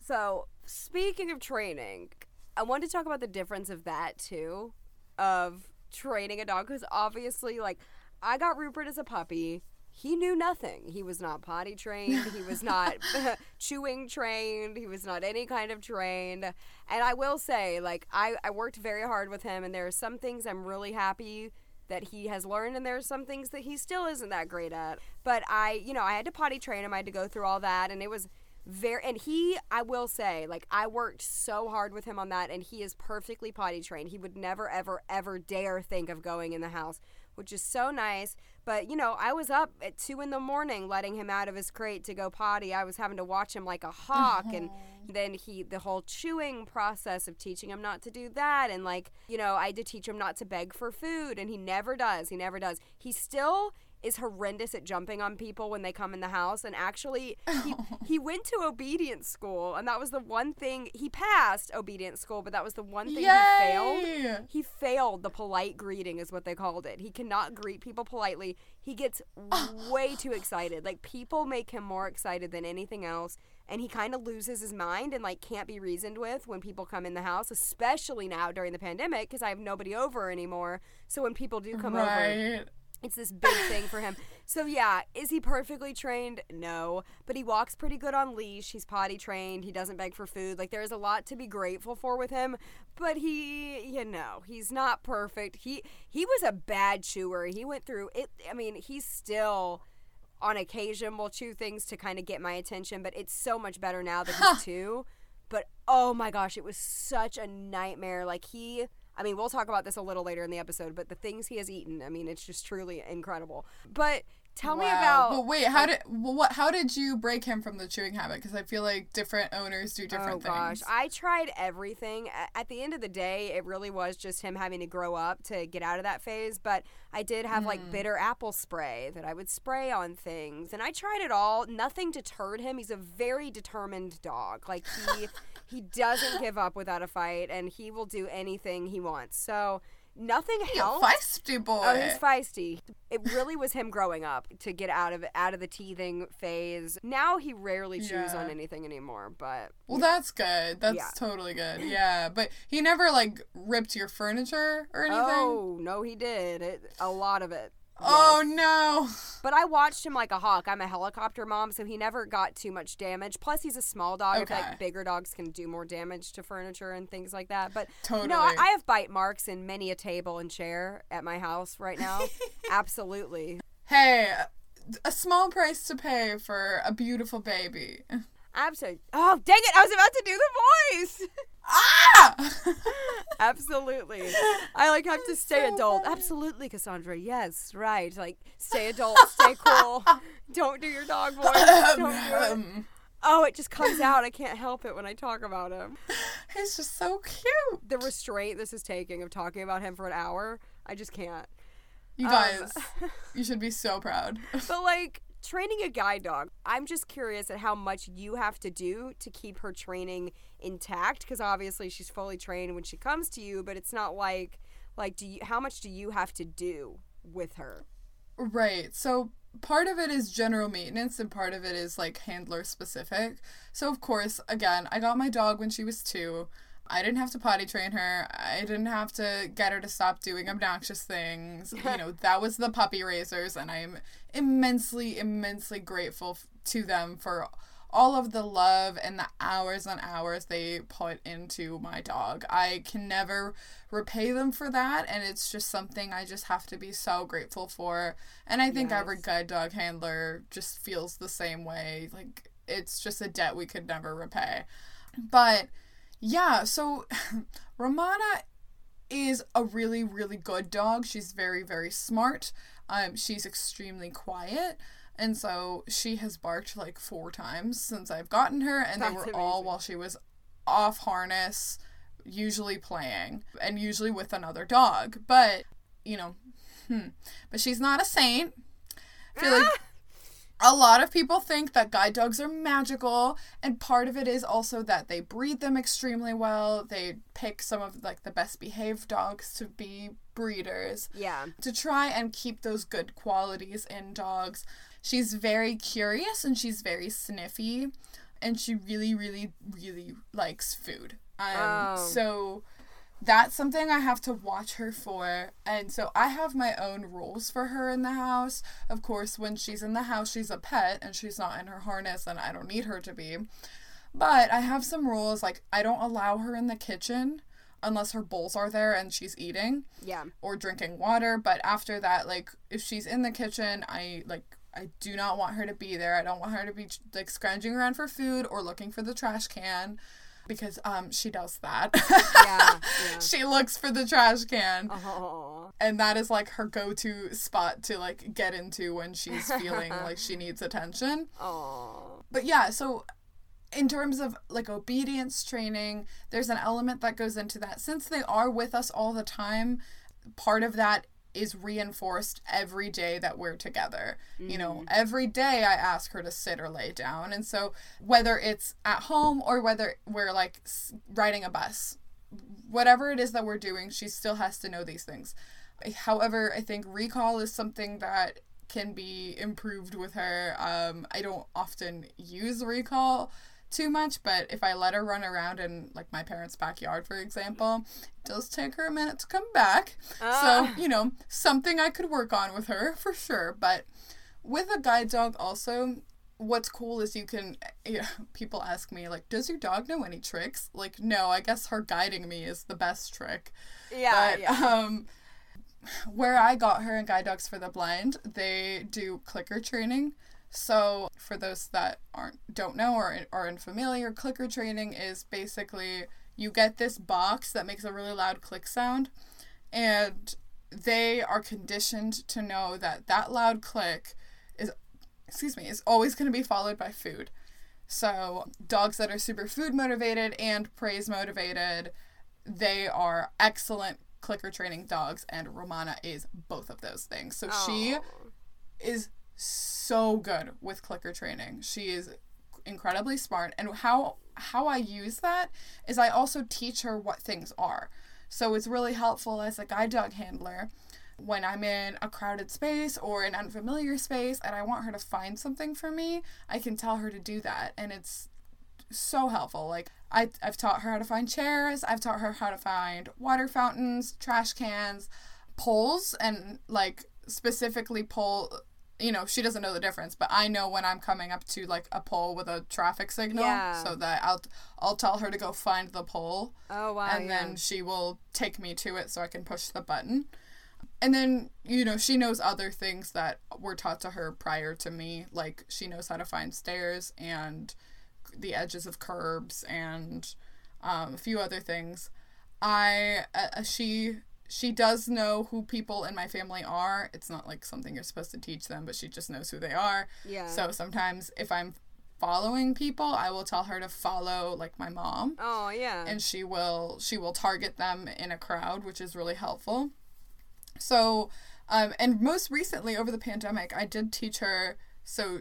So, speaking of training, I want to talk about the difference of that too, of training a dog. Because obviously, like, I got Rupert as a puppy. He knew nothing. He was not potty trained. He was not chewing trained. He was not any kind of trained. And I will say, like, I, I worked very hard with him, and there are some things I'm really happy that he has learned and there's some things that he still isn't that great at but i you know i had to potty train him i had to go through all that and it was very and he i will say like i worked so hard with him on that and he is perfectly potty trained. He would never ever ever dare think of going in the house which is so nice. But you know i was up at two in the morning letting him out of his crate to go potty. I was having to watch him like a hawk and uh-huh. then he the whole chewing process of teaching him not to do that and like you know i had to teach him not to beg for food and he never does. He never does. He still is horrendous at jumping on people when they come in the house. And actually he, he went to obedience school and that was the one thing he passed obedience school but that was the one thing he failed. He failed the polite greeting is what they called it. He cannot greet people politely. He gets way too excited. Like people make him more excited than anything else and he kind of loses his mind and like can't be reasoned with when people come in the house especially now during the pandemic because i have nobody over anymore. So when people do come over Right. It's this big thing for him. So yeah, is he perfectly trained? No, but he walks pretty good on leash. He's potty trained. He doesn't beg for food. Like there's a lot to be grateful for with him, but he, you know, he's not perfect. He he was a bad chewer. He went through it. I mean, he's still on occasion will chew things to kind of get my attention, but it's so much better now that he's two. But oh my gosh, it was such a nightmare. Like he I mean, we'll talk about this a little later in the episode, but the things he has eaten, I mean, it's just truly incredible. But tell me about But wait, how did what? How did you break him from the chewing habit? Because I feel like different owners do different things. oh gosh. I tried everything. At the end of the day, it really was just him having to grow up to get out of that phase. But I did have Hmm. like bitter apple spray that I would spray on things, and I tried it all. Nothing deterred him. He's a very determined dog. Like he he doesn't give up without a fight, and he will do anything he wants. So nothing You helped. feisty oh, boy. Oh, he's feisty. It really was him growing up to get out of out of the teething phase. Now he rarely chews Yeah. on anything anymore, but well, that's good. That's Yeah. totally good. Yeah, but he never like ripped your furniture or anything. oh no, he did it, a lot of it. Oh, no. But I watched him like a hawk. I'm a helicopter mom, so he never got too much damage. Plus, he's a small dog. Okay. like bigger dogs can do more damage to furniture and things like that. But Totally. no, I, I have bite marks in many a table and chair at my house right now. Absolutely. Hey, a small price to pay for a beautiful baby. Absolutely. Oh, dang it. I was about to do the voice. Ah! Absolutely. I like have to stay so adult. funny. Absolutely, Cassandra. Yes, right. Like stay adult, stay cool. Don't do your dog voice. Don't do it. Um, Oh, it just comes out. I can't help it when I talk about him. He's just so cute. The restraint this is taking of talking about him for an hour, I just can't. You Um, guys, you should be so proud. But like training a guide dog, I'm just curious at how much you have to do to keep her training intact because obviously she's fully trained when she comes to you, but it's not like like do you how much do you have to do with her? Right. So part of it is general maintenance and part of it is like handler specific. So of course, again, I got my dog when she was 2. I didn't have to potty train her. I didn't have to get her to stop doing obnoxious things. You know, that was the puppy raisers and I'm immensely immensely grateful f- to them for all of the love and the hours and hours they put into my dog. I can never repay them for that, and it's just something I just have to be so grateful for. And I think every Yes. guide dog handler just feels the same way. Like, it's just a debt we could never repay. But yeah, so Romana is a really, really good dog. She's very, very smart. Um, she's extremely quiet. And so she has barked like four times since I've gotten her, and they That's were all while she was off harness, usually playing, and usually with another dog. But, you know, hmm. But she's not a saint. I feel like a lot of people think that guide dogs are magical and part of it is also that they breed them extremely well they pick some of like the best behaved dogs to be breeders Yeah. to try and keep those good qualities in dogs she's very curious and she's very sniffy and she really really really likes food um, Oh. so that's something I have to watch her for. And so I have my own rules for her in the house. Of course, when she's in the house, she's a pet and she's not in her harness, and I don't need her to be. But I have some rules like I don't allow her in the kitchen unless her bowls are there and she's eating Yeah. or drinking water. But after that, like if she's in the kitchen, I like I do not want her to be there. I don't want her to be like scrounging around for food or looking for the trash can because um she does that. Yeah. yeah. she looks for the trash can Oh. and that is like her go-to spot to like get into when she's feeling like she needs attention. Oh. But yeah, so in terms of like obedience training, there's an element that goes into that. Since they are with us all the time, part of that is reinforced every day that we're together. You know, every day I ask her to sit or lay down. And so whether it's at home or whether we're like riding a bus, whatever it is that we're doing, she still has to know these things. However, I think recall is something that can be improved with her. Um, I don't often use recall too much, but if I let her run around in like my parents' backyard, for example, it does take her a minute to come back. Ah. So, you know, something I could work on with her for sure. But with a guide dog, also, what's cool is you can. You know, people ask me, like, does your dog know any tricks? Like, no, I guess her guiding me is the best trick. Yeah. But yeah. um, where I got her in Guide Dogs for the Blind, they do clicker training. So for those that aren't don't know or are unfamiliar, clicker training is basically you get this box that makes a really loud click sound, and they are conditioned to know that that loud click is excuse me is always going to be followed by food. So dogs that are super food motivated and praise motivated, they are excellent clicker training dogs, and Romana is both of those things. So she oh. is so good with clicker training. She is incredibly smart and how how I use that is I also teach her what things are. So it's really helpful as a guide dog handler when I'm in a crowded space or an unfamiliar space and I want her to find something for me, I can tell her to do that and it's so helpful. Like I I've taught her how to find chairs, I've taught her how to find water fountains, trash cans, poles and like specifically pole you know, she doesn't know the difference, but I know when I'm coming up to like a pole with a traffic signal Yeah. so that I'll I'll tell her to go find the pole Oh wow. and yeah. then she will take me to it so I can push the button. And then, you know, she knows other things that were taught to her prior to me. Like, she knows how to find stairs and the edges of curbs and um, a few other things. I, uh, she, she does know who people in my family are. It's not like something you're supposed to teach them, but she just knows who they are. Yeah. So sometimes if I'm following people, I will tell her to follow, like, my mom Oh yeah. and she will she will target them in a crowd which is really helpful so um and most recently over the pandemic i did teach her so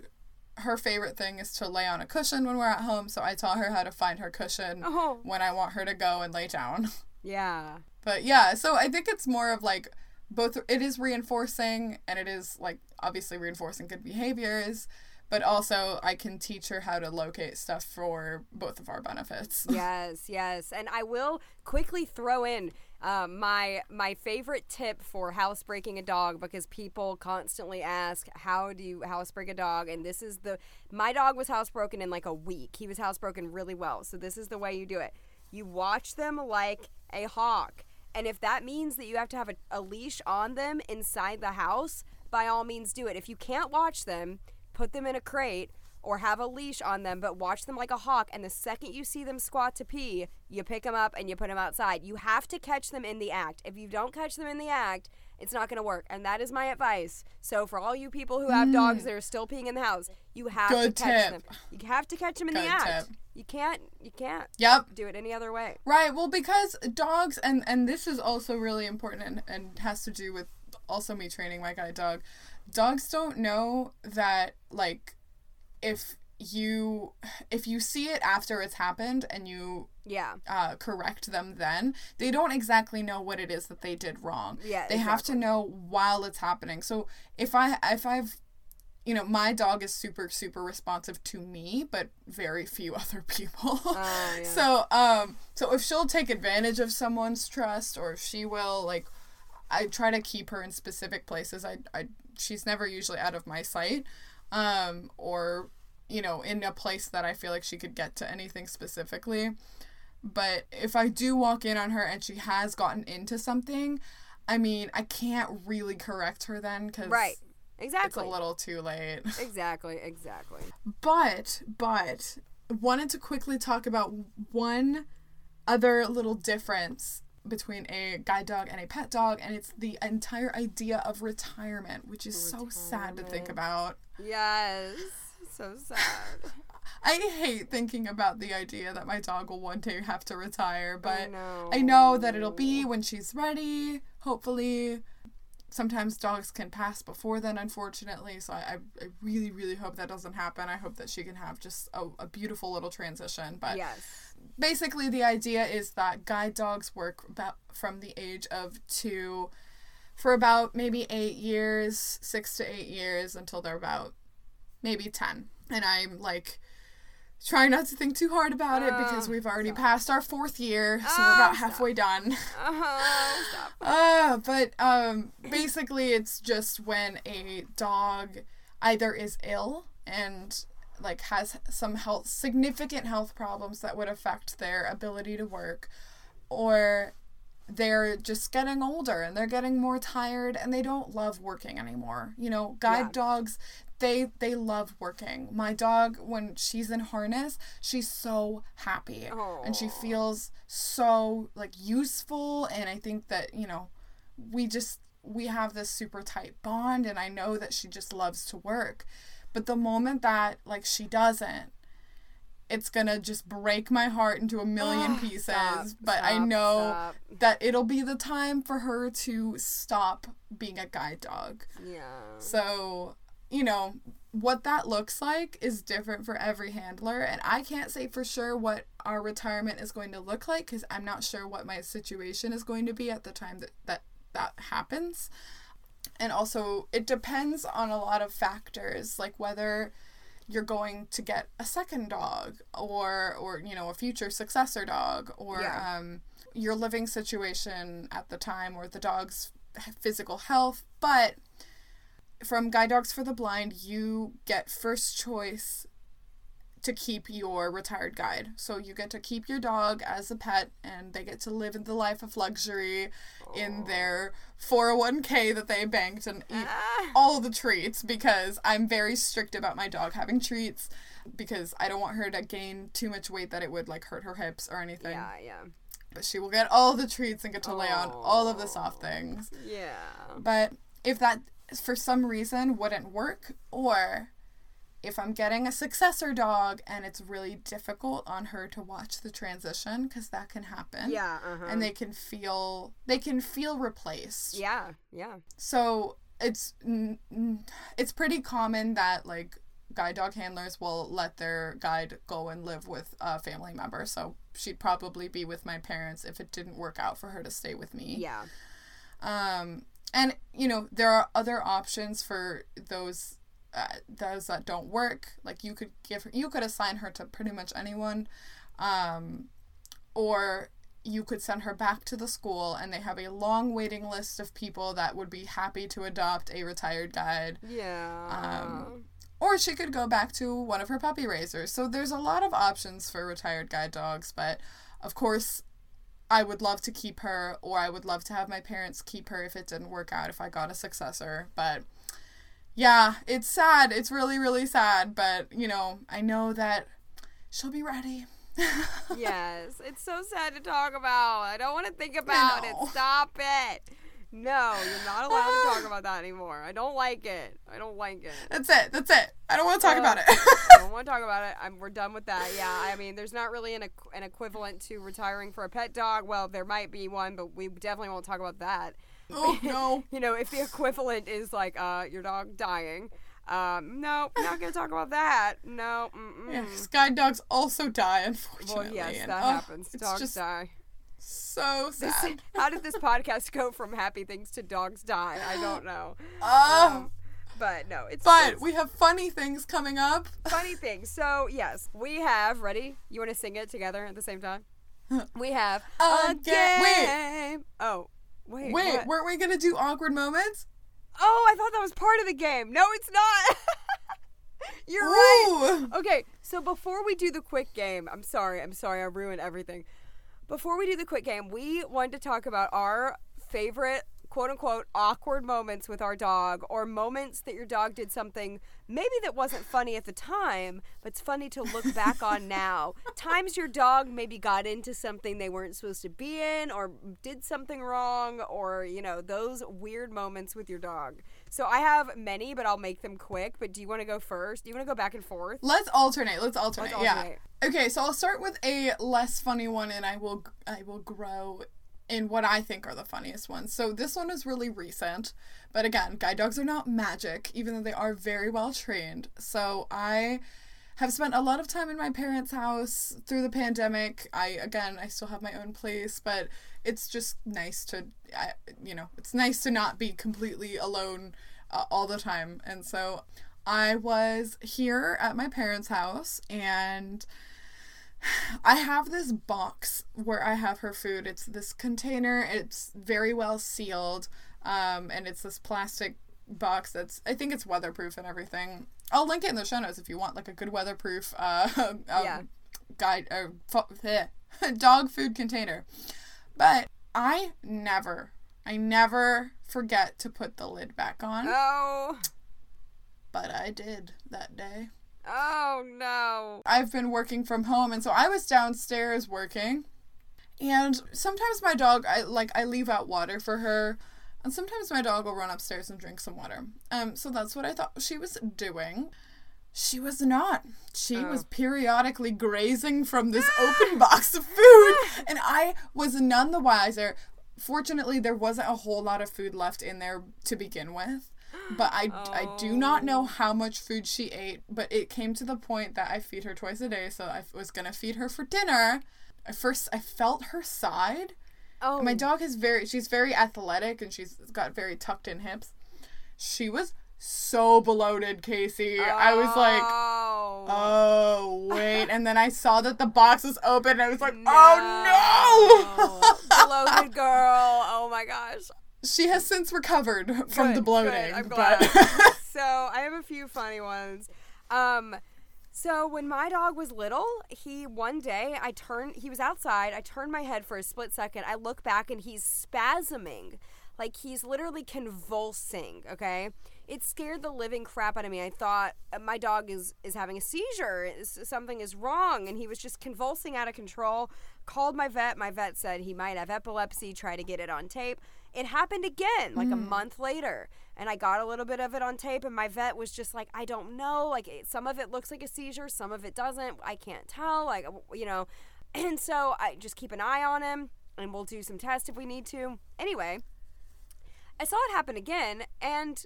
her favorite thing is to lay on a cushion when we're at home so i taught her how to find her cushion oh when i want her to go and lay down yeah. But yeah so i think it's more of like both it is reinforcing and it is like obviously reinforcing good behaviors but also i can teach her how to locate stuff for both of our benefits yes, yes. And I will quickly throw in um, my my favorite tip for housebreaking a dog because people constantly ask how do you housebreak a dog and this is the my dog was housebroken in like a week. He was housebroken really well. So this is the way you do it. You watch them like a hawk. And if that means that you have to have a, a leash on them inside the house, by all means do it. If you can't watch them, put them in a crate or have a leash on them, but watch them like a hawk. And the second you see them squat to pee, you pick them up and you put them outside. You have to catch them in the act. If you don't catch them in the act, it's not going to work. And that is my advice. So for all you people who have dogs mm. that are still peeing in the house, you have Good to catch tip. them. You have to catch them in the act. tip. You can't. You can't yep do it any other way. Right. Well, because dogs, and and this is also really important and, and has to do with also me training my guide dog. Dogs don't know that like if you if you see it after it's happened and you Yeah. uh, correct them then they don't exactly know what it is that they did wrong. Yeah, they have to know while it's happening. So if i if i've you know my dog is super super responsive to me but very few other people. Oh, yeah. so um so if she'll take advantage of someone's trust or if she will like i try to keep her in specific places. I i she's never usually out of my sight um or you know in a place that i feel like she could get to anything specifically but if i do walk in on her and she has gotten into something i mean i can't really correct her then because Right. Exactly, it's a little too late Exactly. Exactly. but but wanted to quickly talk about one other little difference between a guide dog and a pet dog and it's the entire idea of retirement which is so sad to think about Yes. So sad. i hate thinking about the idea that my dog will one day have to retire but know. I know that it'll be when she's ready, hopefully. Sometimes dogs can pass before then, unfortunately. So I, I, I really, really hope that doesn't happen. I hope that she can have just a, a beautiful little transition. But Yes. basically, the idea is that guide dogs work about from the age of two for about maybe eight years, six to eight years until they're about maybe 10. And I'm like trying not to think too hard about it because Oh, we've already passed our fourth year, so Oh, we're about stop. halfway done. Uh-huh. Stop. Uh, but um, basically, it's just when a dog either is ill and like has some health significant health problems that would affect their ability to work or they're just getting older and they're getting more tired and they don't love working anymore. You know, guide Yeah. dogs they they love working. My dog when she's in harness, she's so happy and she feels so like useful and I think that, you know, we just we have this super tight bond and I know that she just loves to work. But the moment that like she doesn't it's gonna just break my heart into a million pieces. stop, but I know stop. that it'll be the time for her to stop being a guide dog. Yeah. So, you know, what that looks like is different for every handler. And I can't say for sure what our retirement is going to look like because I'm not sure what my situation is going to be at the time that that, that happens. And also, it depends on a lot of factors, like whether you're going to get a second dog or or you know a future successor dog or Yeah. um, your living situation at the time or the dog's physical health but from guide dogs for the blind you get first choice to keep your retired guide so you get to keep your dog as a pet and they get to live in the life of luxury in their 401k that they banked and eat Ah. all the treats because I'm very strict about my dog having treats because I don't want her to gain too much weight that it would like hurt her hips or anything. Yeah, yeah. But she will get all the treats and get to lay on all of the soft things. Yeah. But if that for some reason wouldn't work or if I'm getting a successor dog and it's really difficult on her to watch the transition because that can happen. Yeah, uh-huh. And they can feel they can feel replaced. Yeah, yeah. So it's it's pretty common that like guide dog handlers will let their guide go and live with a family member. So she'd probably be with my parents if it didn't work out for her to stay with me. Yeah. Um, and you know there are other options for those uh, those that don't work. Like you could give her, you could assign her to pretty much anyone, um, or you could send her back to the school and they have a long waiting list of people that would be happy to adopt a retired guide Yeah. Um, or she could go back to one of her puppy raisers. So there's a lot of options for retired guide dogs, but of course, I would love to keep her, or I would love to have my parents keep her if it didn't work out, if I got a successor. But yeah, it's sad. It's really, really sad. But, you know, I know that she'll be ready. yes. It's so sad to talk about. I don't want to think about know. it. Stop it. No, you're not allowed to talk about that anymore. I don't like it. I don't like it. That's it. That's it. I don't want to talk Uh, about it. I don't want to talk about it. I'm, we're done with that. Yeah, I mean, there's not really an, an equivalent to retiring for a pet dog. Well, there might be one, but we definitely won't talk about that. oh no. You know, if the equivalent is like uh, your dog dying, um, no, we're not gonna talk about that. No, mm-mm. Yeah, guide dogs also die, Well, unfortunately. yes, and, that happens. Dogs just die. So This, sad. how did this podcast go from happy things to dogs die? I don't know. Oh, Um, but no, it's but it's we have funny things coming up. funny things. So yes, we have ready. You want to sing it together at the same time? We have a Again- wait. game. Oh, wait. Wait, what? weren't we gonna do awkward moments? Oh, I thought that was part of the game. No, it's not. You're right. Okay, so before we do the quick game, I'm sorry, I'm sorry, I ruined everything. Before we do the quick game, we wanted to talk about our favorite quote unquote awkward moments with our dog or moments that your dog did something maybe that wasn't funny at the time, but it's funny to look back on now. Times your dog maybe got into something they weren't supposed to be in or did something wrong or, you know, those weird moments with your dog. So I have many, but I'll make them quick. But do you want to go first? Do you want to go back and forth? Let's alternate. Let's alternate. Let's Yeah. Okay, so I'll start with a less funny one, and I will I will grow in what I think are the funniest ones. So this one is really recent, but again, guide dogs are not magic, even though they are very well trained. So I have spent a lot of time in my parents' house through the pandemic. I again, I still have my own place, but it's just nice to, I, you know, it's nice to not be completely alone uh, all the time. And so I was here at my parents' house and I have this box where I have her food. It's this container. It's very well sealed, um, and it's this plastic box that's I think it's weatherproof and everything. I'll link it in the show notes if you want like a good weatherproof uh, um, Yeah. guide uh, dog food container. But I never, I never forget to put the lid back on. Oh, But I did that day. oh no. I've been working from home and so I was downstairs working. And sometimes my dog I like I leave out water for her and sometimes my dog will run upstairs and drink some water. Um so that's what I thought she was doing. She was not. She Oh. was periodically grazing from this open box of food and I was none the wiser. Fortunately, there wasn't a whole lot of food left in there to begin with. But I, I do not know oh. how much food she ate, but it came to the point that I feed her twice a day, so I was gonna feed her for dinner. At first, I felt her side. Oh, My dog is very, she's very athletic and she's got very tucked in hips. She was so bloated, Casey. I was like, oh, oh, wait. And then I saw that the box was open and I was like, oh no! bloated girl. Oh my gosh. she has since recovered from Good, the bloating. I'm but so I have a few funny ones. Um, so when my dog was little, he one day I turned. He was outside. I turned my head for a split second. I look back and he's spasming, like he's literally convulsing. Okay, it scared the living crap out of me. I thought uh, my dog is is having a seizure. Something is wrong, and he was just convulsing out of control. Called my vet. My vet said he might have epilepsy. Try to get it on tape. It happened again, like a month later, and I got a little bit of it on tape. And my vet was just like, "I don't know. Like it, some of it looks like a seizure, some of it doesn't. I can't tell. Like you know." And so I just keep an eye on him, and we'll do some tests if we need to. Anyway, I saw it happen again, and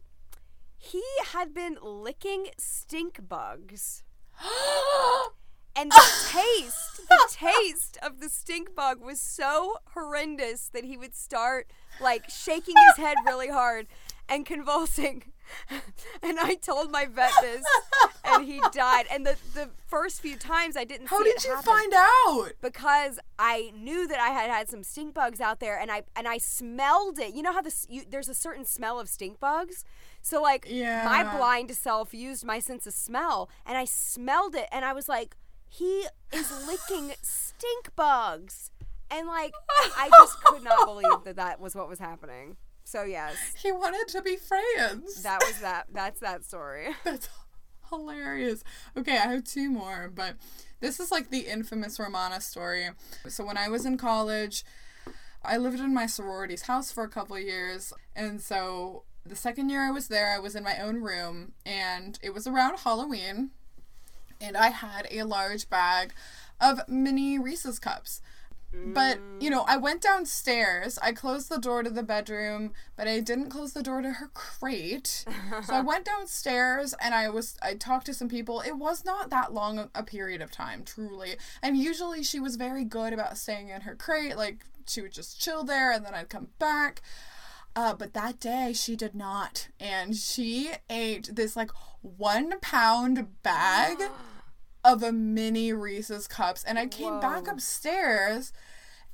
he had been licking stink bugs. And the taste, the taste of the stink bug was so horrendous that he would start like shaking his head really hard and convulsing. And I told my vet this, and he died. And the, the first few times I didn't How did you happen find out? because I knew that I had had some stink bugs out there, and I and I smelled it. You know how this you, there's a certain smell of stink bugs, so like yeah. my blind self used my sense of smell, and I smelled it, and I was like, he is licking stink bugs, and like I just could not believe that that was what was happening. So yes, He wanted to be friends. that was that. That's that story. That's hilarious. Okay, I have two more, but this is like the infamous Romana story. So when I was in college, I lived in my sorority's house for a couple years, and so the second year I was there, I was in my own room, and it was around Halloween, and I had a large bag of mini Reese's cups. But, you know, I went downstairs. I closed the door to the bedroom, but I didn't close the door to her crate. so I went downstairs and I was I talked to some people. It was not that long a- period of time, truly. And usually she was very good about staying in her crate. Like she would just chill there and then I'd come back. Uh, but that day she did not. And she ate this like one pound bag of a mini Reese's cups. And I came back upstairs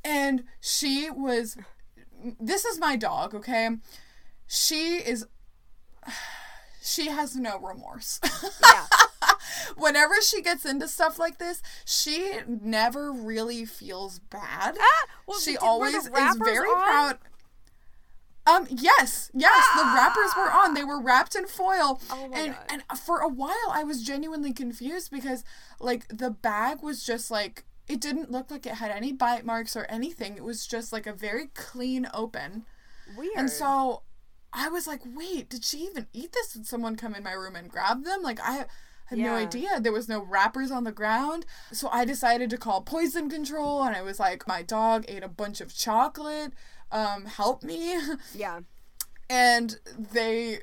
and she was. This is my dog, okay? She is. She has no remorse. Yeah. Whenever she gets into stuff like this, she never really feels bad. Ah, well, she did- were the always is very on? proud. Um, yes, yes, the wrappers were on. They were wrapped in foil. Oh my and God. and for a while I was genuinely confused because like the bag was just like it didn't look like it had any bite marks or anything. It was just like a very clean open. Weird. And so I was like, wait, did she even eat this? Did someone come in my room and grab them? Like I had no idea. There was no wrappers on the ground. So I decided to call poison control and I was like, my dog ate a bunch of chocolate. Um, help me. yeah. and they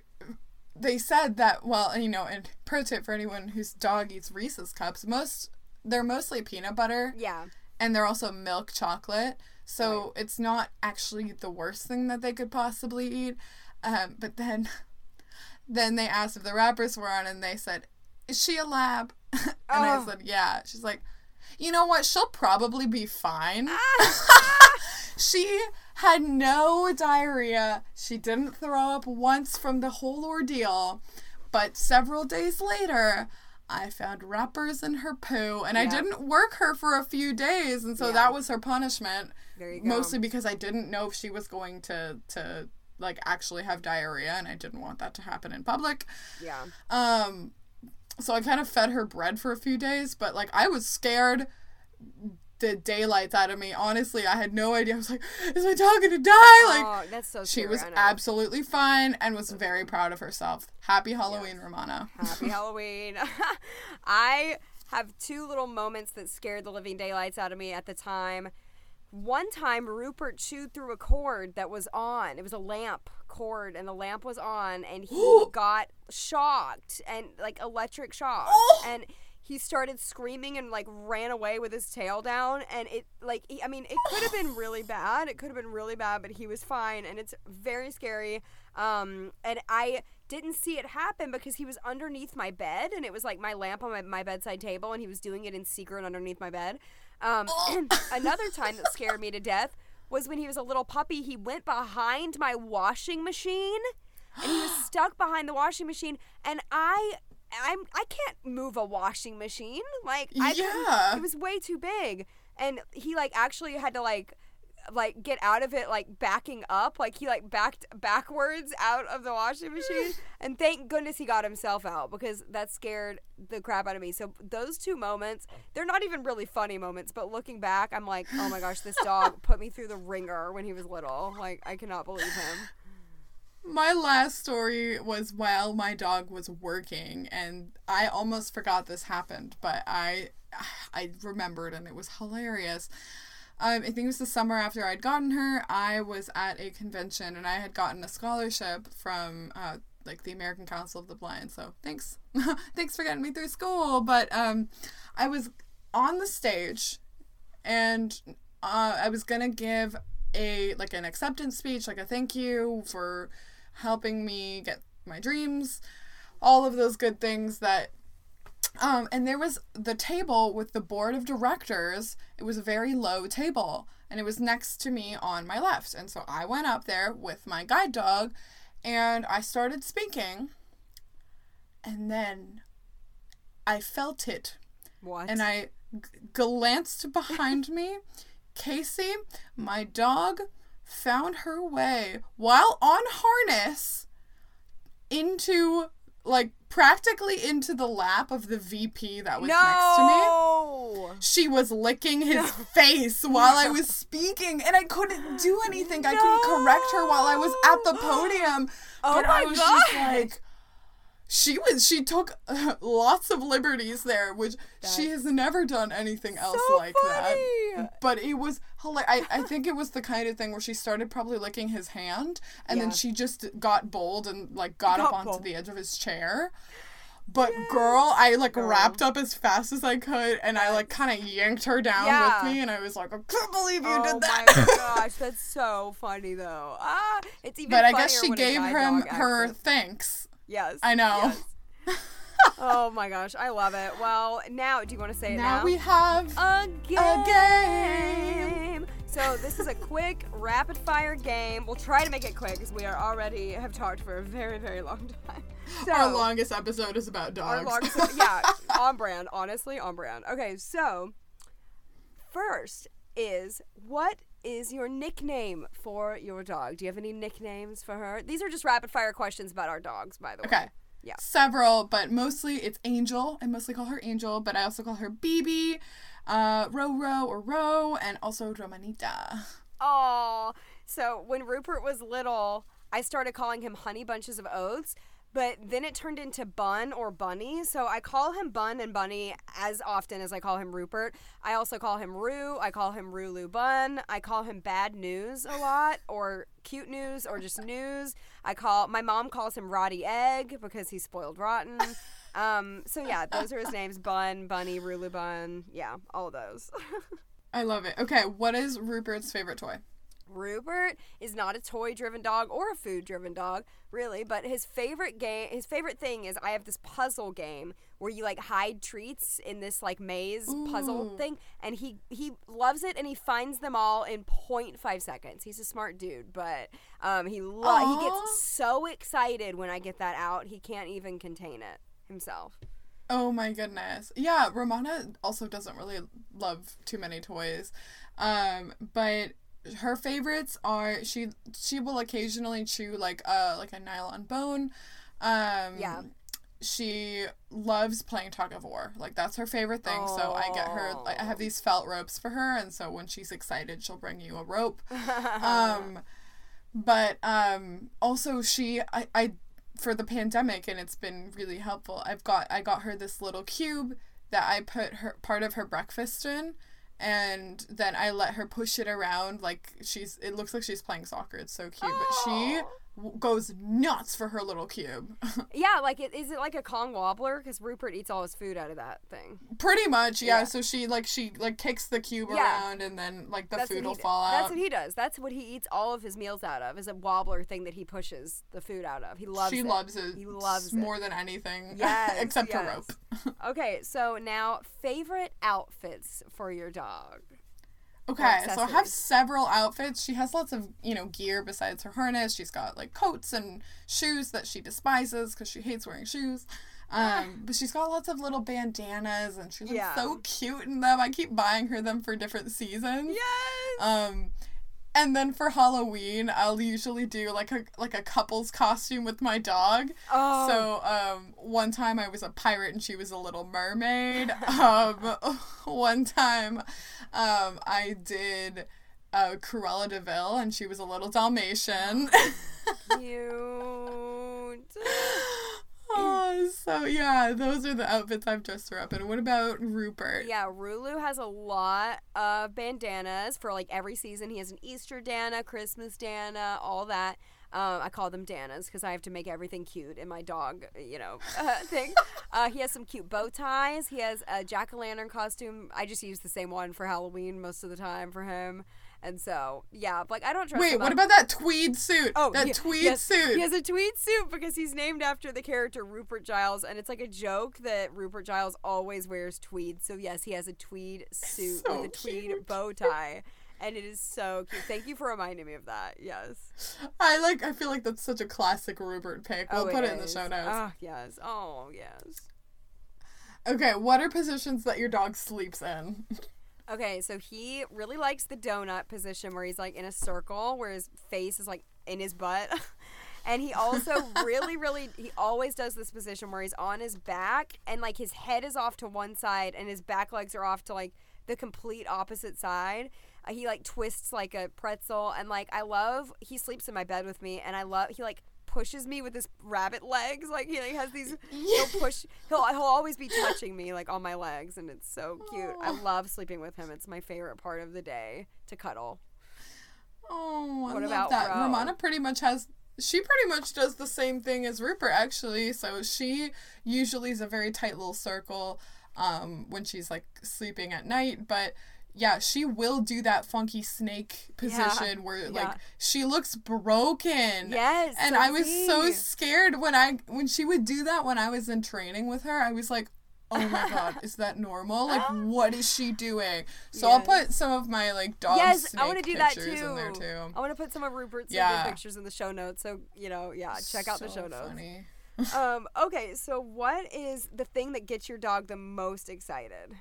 they said that well you know and pro tip for anyone whose dog eats reese's cups most they're mostly peanut butter Yeah. and they're also milk chocolate so it's not actually the worst thing that they could possibly eat um, but then then they asked if the wrappers were on and they said is she a lab and i Oh. said yeah she's like you know what she'll probably be fine she had no diarrhea. She didn't throw up once from the whole ordeal. But several days later, I found wrappers in her poo, and I didn't work her for a few days, and so Yeah. that was her punishment. There you go. Mostly because I didn't know if she was going to to like actually have diarrhea, and I didn't want that to happen in public. Yeah. Um, so I kind of fed her bread for a few days, but like I was scared the daylights out of me. Honestly, I had no idea. I was like, is my dog gonna die? Like oh, that's so she scary. was absolutely fine and was very proud of herself. Happy Halloween, Romana. Happy Halloween. I have two little moments that scared the living daylights out of me at the time. One time, Rupert chewed through a cord that was on. It was a lamp cord, and the lamp was on, and he got shocked and like electric shock. Oh! And he started screaming and like ran away with his tail down. And it, like, he, I mean, it could have been really bad. It could have been really bad, but he was fine, and it's very scary. Um, and I didn't see it happen because he was underneath my bed and it was like my lamp on my, my bedside table and he was doing it in secret underneath my bed. Um, another time that scared me to death was when he was a little puppy. He went behind my washing machine and he was stuck behind the washing machine and I I'm I can't move a washing machine. Like I Yeah. it was way too big. And he like actually had to like like get out of it like backing up like he like backed backwards out of the washing machine and thank goodness he got himself out because that scared the crap out of me so those two moments they're not even really funny moments but looking back i'm like oh my gosh this dog put me through the ringer when he was little like i cannot believe him My last story was while my dog was working, and I almost forgot this happened, but I I remembered, and it was hilarious. Um, I think it was the summer after I'd gotten her. I was at a convention, and I had gotten a scholarship from uh, like the American Council of the Blind. So thanks, thanks for getting me through school. But um, I was on the stage, and uh, I was gonna give a like an acceptance speech, like a thank you for helping me get my dreams, all of those good things that. Um, and there was the table with the board of directors. It was a very low table, and it was next to me on my left. And so I went up there with my guide dog, and I started speaking. And then I felt it what and I g- glanced behind me. Casey, my dog, found her way while on harness into like practically into the lap of the VP that was next to me. She was licking his face while I was speaking, and I couldn't do anything. I couldn't correct her while I was at the podium. Oh but I my was just God. like, she was. She took uh, lots of liberties there, which she has never done anything else so like funny. that. But it was hilarious. I, I think it was the kind of thing where she started probably licking his hand, and then she just got bold and like got, up onto bold. the edge of his chair. But girl, I like Girl. wrapped up as fast as I could, and I like kind of yanked her down Yeah. with me, and I was like, I can't believe you Oh did that. my gosh, that's so funny though. Ah, it's even. but I guess she gave him her acts it. thanks. Yes. I know. yes. oh my gosh, I love it. Well, now, do you want to say it Now now? we have a game. a game. So this is a quick rapid fire game. We'll try to make it quick because we are already have talked for a very very long time. So Our longest episode is about our dogs. longest, yeah, on brand. Honestly, on brand. Okay, so first is what is your nickname for your dog? Do you have any nicknames for her? These are just rapid fire questions about our dogs, by the way. Okay. Yeah. Several, but mostly it's Angel. I mostly call her Angel, but I also call her BB, uh, Ro Ro or Ro, and also Romanita. Oh, so when Rupert was little, I started calling him Honey Bunches of Oats, but then it turned into Bun or Bunny. So I call him Bun and Bunny as often as I call him Rupert. I also call him Roo. I call him Rulu Bun. I call him Bad News a lot, or Cute News, or just News. I call my mom calls him Roddy Egg because he's spoiled rotten. Um, so yeah, those are his names: Bun, Bunny, Rulu Bun. Yeah, all those. I love it. Okay, what is Rupert's favorite toy? Rupert is not a toy driven dog or a food driven dog, really, but his favorite game his favorite thing is I have this puzzle game where you like hide treats in this like maze puzzle thing and he he loves it and he finds them all in 0.5 seconds. He's a smart dude, but um he lo- he gets so excited when I get that out. He can't even contain it himself. Oh my goodness. Yeah, Romana also doesn't really love too many toys. Um, but her favorites are she she will occasionally chew like a like a nylon bone. Um Yeah. She loves playing tug of war. Like that's her favorite thing. So I get her like, I have these felt ropes for her and so when she's excited she'll bring you a rope. um but um also she I, I for the pandemic and it's been really helpful i've got i got her this little cube that i put her part of her breakfast in and then i let her push it around like she's it looks like she's playing soccer it's so cute but she goes nuts for her little cube yeah, like it is it like a Kong wobbler cuz Rupert eats all his food out of that thing. pretty much yeah. Yeah. so she like she like kicks the cube Yeah. around and then like the That's food will he, fall out. That's what he does. That's what he eats all of his meals out of. Is a wobbler thing that he pushes the food out of. He loves she it. loves it He loves it. more than anything Yes, except her yes. rope Okay, so now favorite outfits for your dog. Okay, so I have several outfits. She has lots of, you know, gear besides her harness. She's got like coats and shoes that she despises because she hates wearing shoes. Um, but she's got lots of little bandanas and she looks Yeah. so cute in them. I keep buying her them for different seasons. Yes. Um, and then for Halloween, I'll usually do like a like a couple's costume with my dog. oh. So um, one time I was a pirate and she was a little mermaid. um, one time um, I did uh, Cruella de Vil and she was a little Dalmatian. cute. So yeah, those are the outfits I've dressed her up in. What about Rupert? Yeah, Rulu has a lot of bandanas for like every season. He has an Easter Dana, Christmas Dana, all that. Um, I call them Danas because I have to make everything cute in my dog, you know, uh, thing. Uh, he has some cute bow ties. He has a jack o' lantern costume. I just use the same one for Halloween most of the time for him. And so, yeah, like I don't trust Wait, what about that tweed suit? Oh, that he- tweed yes, suit. He has a tweed suit because he's named after the character Rupert Giles, and it's like a joke that Rupert Giles always wears tweed. So yes, he has a tweed suit So with a tweed cute. bow tie, and it is so cute. Thank you for reminding me of that. Yes. I like. I feel like that's such a classic Rupert pick. We'll Oh, put it in the show notes. Oh yes. Oh yes. Okay, what are positions that your dog sleeps in? Okay, so he really likes the donut position where he's like in a circle, where his face is like in his butt. And he also really, really, he always does this position where he's on his back and like his head is off to one side and his back legs are off to like the complete opposite side. Uh, he like twists like a pretzel and like I love. He sleeps in my bed with me and I love. He like pushes me with his rabbit legs. Like he like, has these. He'll push. He'll he'll always be touching me like on my legs and it's so cute. I love sleeping with him. It's my favorite part of the day to cuddle. Oh, I What love that. Ro? Romana pretty much has. She pretty much does the same thing as Rupert, actually. So she usually is a very tight little circle um, when she's like sleeping at night. But yeah, she will do that funky snake position where like she looks broken. Yes, And so I was so scared when I when she would do that when I was in training with her. I was like, "Oh my god, is that normal? Like what is she doing?" So I'll put some of my like dog yes, snake I want to do that too. in there too. I want to put some of Rupert's Yeah. yeah. pictures in the show notes. So you know, yeah, check out the show notes. funny. um, okay, so what is the thing that gets your dog the most excited?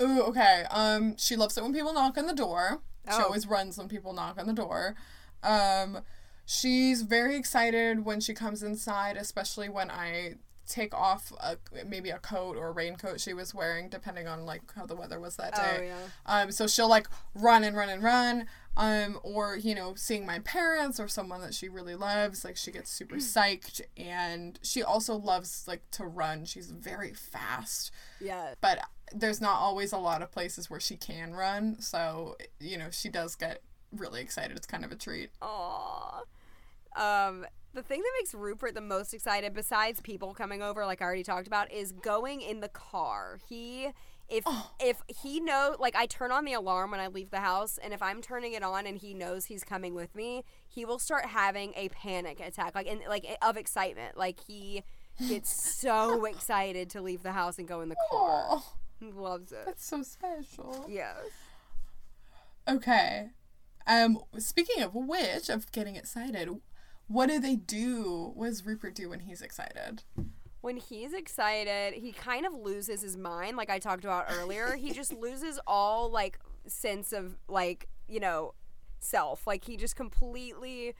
Ooh, okay. Um, she loves it when people knock on the door. She Oh. always runs when people knock on the door. Um, she's very excited when she comes inside, especially when I take off a, maybe a coat or a raincoat she was wearing, depending on like how the weather was that day. Oh yeah. Um, so she'll like run and run and run. Um, or you know, seeing my parents or someone that she really loves, like she gets super psyched, and she also loves like to run. She's very fast Yeah. but there's not always a lot of places where she can run so you know she does get really excited it's kind of a treat Aww. Um, the thing that makes Rupert the most excited, besides people coming over, like I already talked about, is going in the car. He, if if he know, like I turn on the alarm when I leave the house, and if I'm turning it on and he knows he's coming with me, he will start having a panic attack, like in like of excitement. Like he gets so excited to leave the house and go in the car. oh loves it. that's so special Yes. okay um speaking of which of getting excited what do they do what does rupert do when he's excited when he's excited, he kind of loses his mind, like I talked about earlier. he just loses all like sense of like you know self. Like he just completely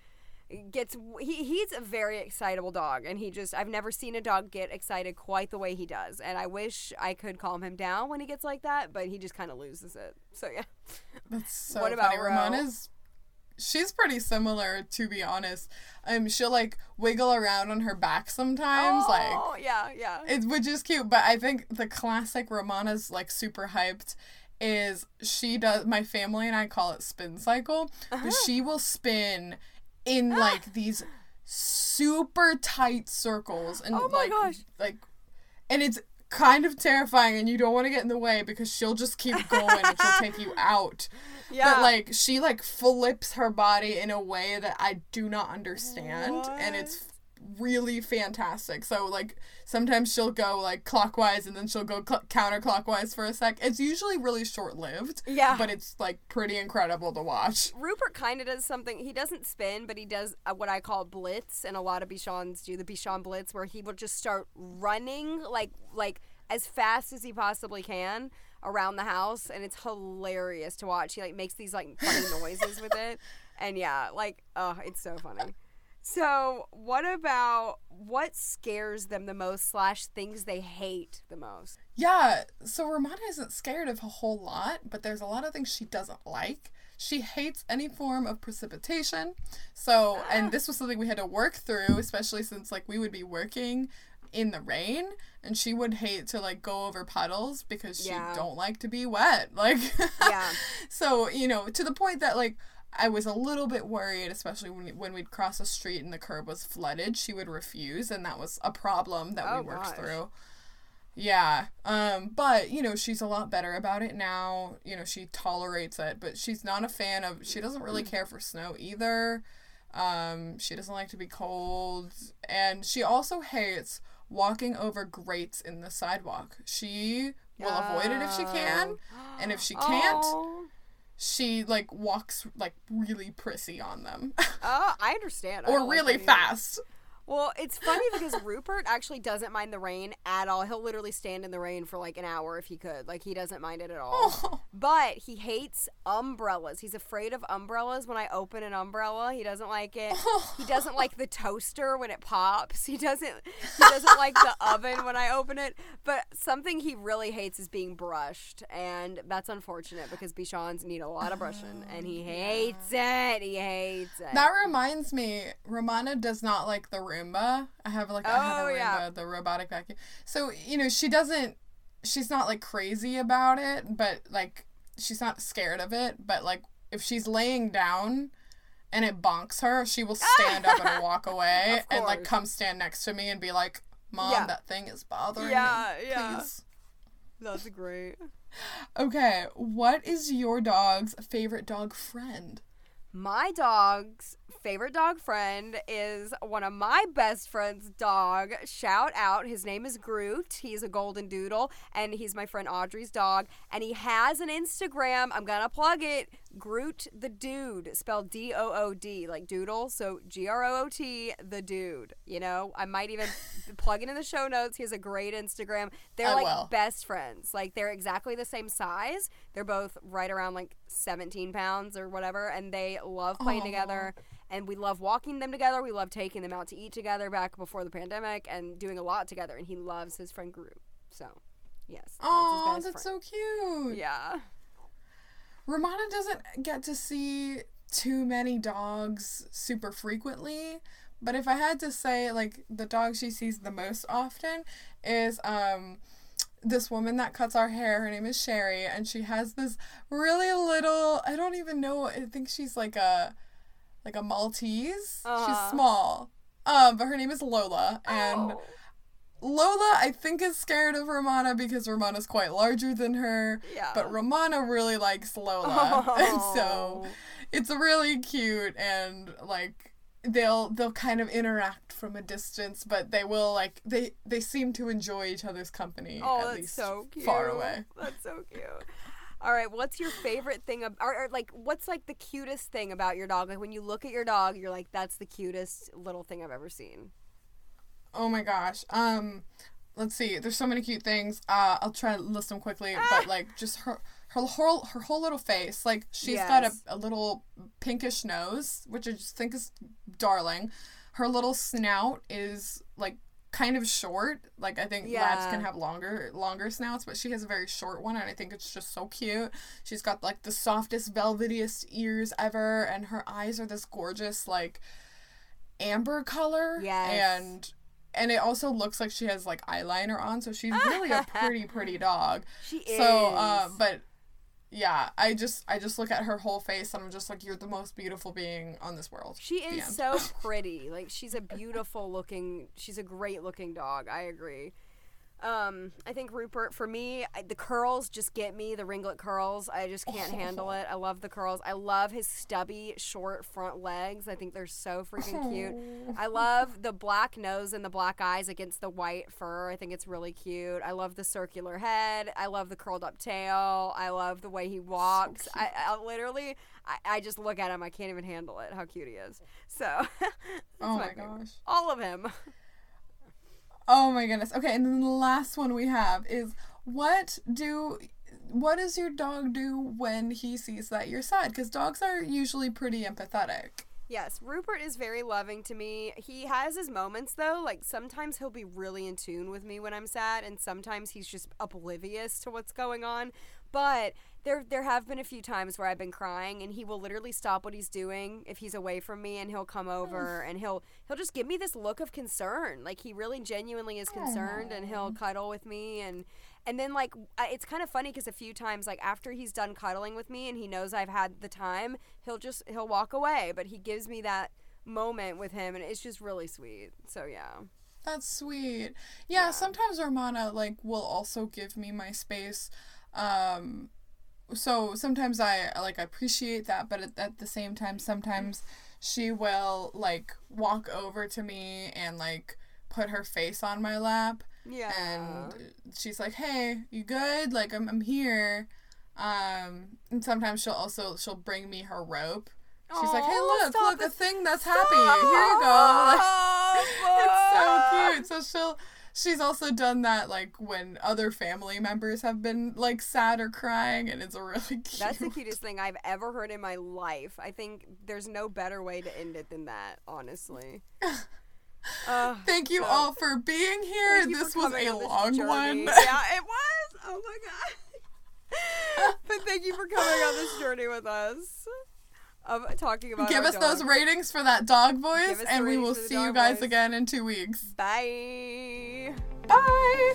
gets. He he's a very excitable dog, and he just I've never seen a dog get excited quite the way he does. And I wish I could calm him down when he gets like that, but he just kind of loses it. So yeah. that's so What about funny Ro? Romana's she's pretty similar to be honest um she'll like wiggle around on her back sometimes like oh yeah yeah. It which is cute, but I think the classic Romana's like super hyped is she does my family and I call it spin cycle. Uh-huh. But she will spin in like these super tight circles and Oh my like gosh. like and it's kind of terrifying and you don't want to get in the way because she'll just keep going and she'll take you out. yeah. But like she like flips her body in a way that I do not understand and it's really fantastic. So like sometimes she'll go like clockwise and then she'll go cl- counterclockwise for a sec. It's usually really short-lived. Yeah. But it's like pretty incredible to watch. Rupert kind of does something. He doesn't spin, but he does uh, what I call blitz, and a lot of Bichons do the Bichon blitz, where he will just start running like like as fast as he possibly can around the house, and it's hilarious to watch. He like makes these like funny noises with it, and yeah, like oh, it's so funny. So, what about what scares them the most slash things they hate the most? Yeah, so Romana isn't scared of a whole lot, but there's a lot of things she doesn't like. She hates any form of precipitation. So, and this was something we had to work through, especially since like we would be working in the rain and she would hate to like go over puddles because she Yeah. don't like to be wet. Like Yeah. So, you know, to the point that like I was a little bit worried, especially when when we'd cross a street and the curb was flooded. She would refuse, and that was a problem that Oh, we worked gosh. through. Yeah. Um, but you know, she's a lot better about it now. You know, she tolerates it, but she's not a fan of she doesn't really care for snow either. Um, she doesn't like to be cold, and she also hates walking over grates in the sidewalk. She will avoid it if she can, and if she can't, Oh. She like walks like really prissy on them Oh, I understand. Or like really that fast. Well, it's funny because Rupert actually doesn't mind the rain at all. He'll literally stand in the rain for like an hour if he could. Like he doesn't mind it at all. Oh. But he hates umbrellas. He's afraid of umbrellas when I open an umbrella. He doesn't like it. he doesn't like the toaster when it pops. He doesn't he doesn't like the oven when I open it. But something he really hates is being brushed, and that's unfortunate because Bichons need a lot of brushing, oh, and he hates it. He hates it. That reminds me, Romana does not like the Roomba. I have like I have Oh, a Roomba, yeah. the robotic vacuum. So you know she doesn't. She's not like crazy about it, but like she's not scared of it. But like if she's laying down and it bonks her, she will stand up and walk away and like come stand next to me and be like, "Mom, Yeah. that thing is bothering Yeah, me. yeah. Please." That's great. Okay, what is your dog's favorite dog friend? My dog's favorite dog friend is one of my best friend's dog. Shout out. His name is Groot. He's a golden doodle and he's my friend Audrey's dog. And he has an Instagram. I'm going to plug it. Groot the Dude, spelled D O O D, like doodle. So G R O O T, the dude. You know, I might even plug it in the show notes. He has a great Instagram. They're I like will. best friends. Like they're exactly the same size. They're both right around like 17 pounds or whatever, and they love playing together. And we love walking them together. We love taking them out to eat together back before the pandemic and doing a lot together. And he loves his friend Groot. So, yes. Oh, best that's so cute. Yeah. Romana doesn't get to see too many dogs super frequently, but if I had to say like the dog she sees the most often is um this woman that cuts our hair. Her name is Sherry and she has this really little I don't even know I think she's like a like a Maltese. Uh-huh. She's small. Um but her name is Lola and Oh. Lola, I think, is scared of Romana because Romana's quite larger than her. Yeah. But Romana really likes Lola. And so Oh. it's really cute and like they'll they'll kind of interact from a distance, but they will like they they seem to enjoy each other's company Oh, at least so cute. far away. That's so cute. All right, what's your favorite thing ab- or, or like what's like the cutest thing about your dog? Like when you look at your dog, you're like that's the cutest little thing I've ever seen. Oh my gosh. Um let's see. There's so many cute things. Uh I'll try to list them quickly, Ah. but like just her her whole her whole little face. Like she's got a, a little pinkish nose, which I just think is darling. Her little snout is like kind of short. Like I think labs can have longer longer snouts, but she has a very short one and I think it's just so cute. She's got like the softest velvetiest ears ever and her eyes are this gorgeous like amber color Yes. and and it also looks like she has like eyeliner on so she's really a pretty pretty dog She is. so uh but yeah i just i just look at her whole face and i'm just like you're the most beautiful being on this world She is so pretty. Like she's a beautiful looking. She's a great looking dog. I agree. Um, I think Rupert for me, I, the curls just get me. The ringlet curls, I just can't handle it. I love the curls. I love his stubby, short front legs. I think they're so freaking cute. I love the black nose and the black eyes against the white fur. I think it's really cute. I love the circular head. I love the curled up tail. I love the way he walks. I, I literally, I, I just look at him. I can't even handle it. How cute he is. So, oh my favorite. gosh all of him. Oh my goodness okay and then the last one we have is what do what does your dog do when he sees that you're sad because dogs are usually pretty empathetic Yes, Rupert is very loving to me. He has his moments though, like sometimes he'll be really in tune with me when I'm sad and sometimes he's just oblivious to what's going on. But there there have been a few times where I've been crying and he will literally stop what he's doing if he's away from me and he'll come over and he'll he'll just give me this look of concern. Like he really genuinely is concerned and he'll cuddle with me and and then like it's kind of funny because a few times like after he's done cuddling with me and he knows I've had the time, he'll just he'll walk away, but he gives me that moment with him and it's just really sweet. So yeah. That's sweet. Yeah, sometimes Romana like will also give me my space. Um so sometimes I like appreciate that, but at, at the same time sometimes she will like walk over to me and like put her face on my lap Yeah. and she's like, "Hey, you good? Like I'm I'm here." Um and sometimes she'll also she'll bring me her rope. She's like, "Hey, look, look, a thing that's happy. Here you go." Like, it's so cute. So she'll She's also done that like when other family members have been like sad or crying, and it's a really cute. That's the cutest thing I've ever heard in my life. I think there's no better way to end it than that, honestly. Uh, Thank you so- all for being here. This was a on long journey. one. yeah, it was. Oh my god. but thank you for coming on this journey with us of talking about. Give us those ratings for that dog voice, Give us the and we will see you guys voice. again in two weeks. Bye. Bye.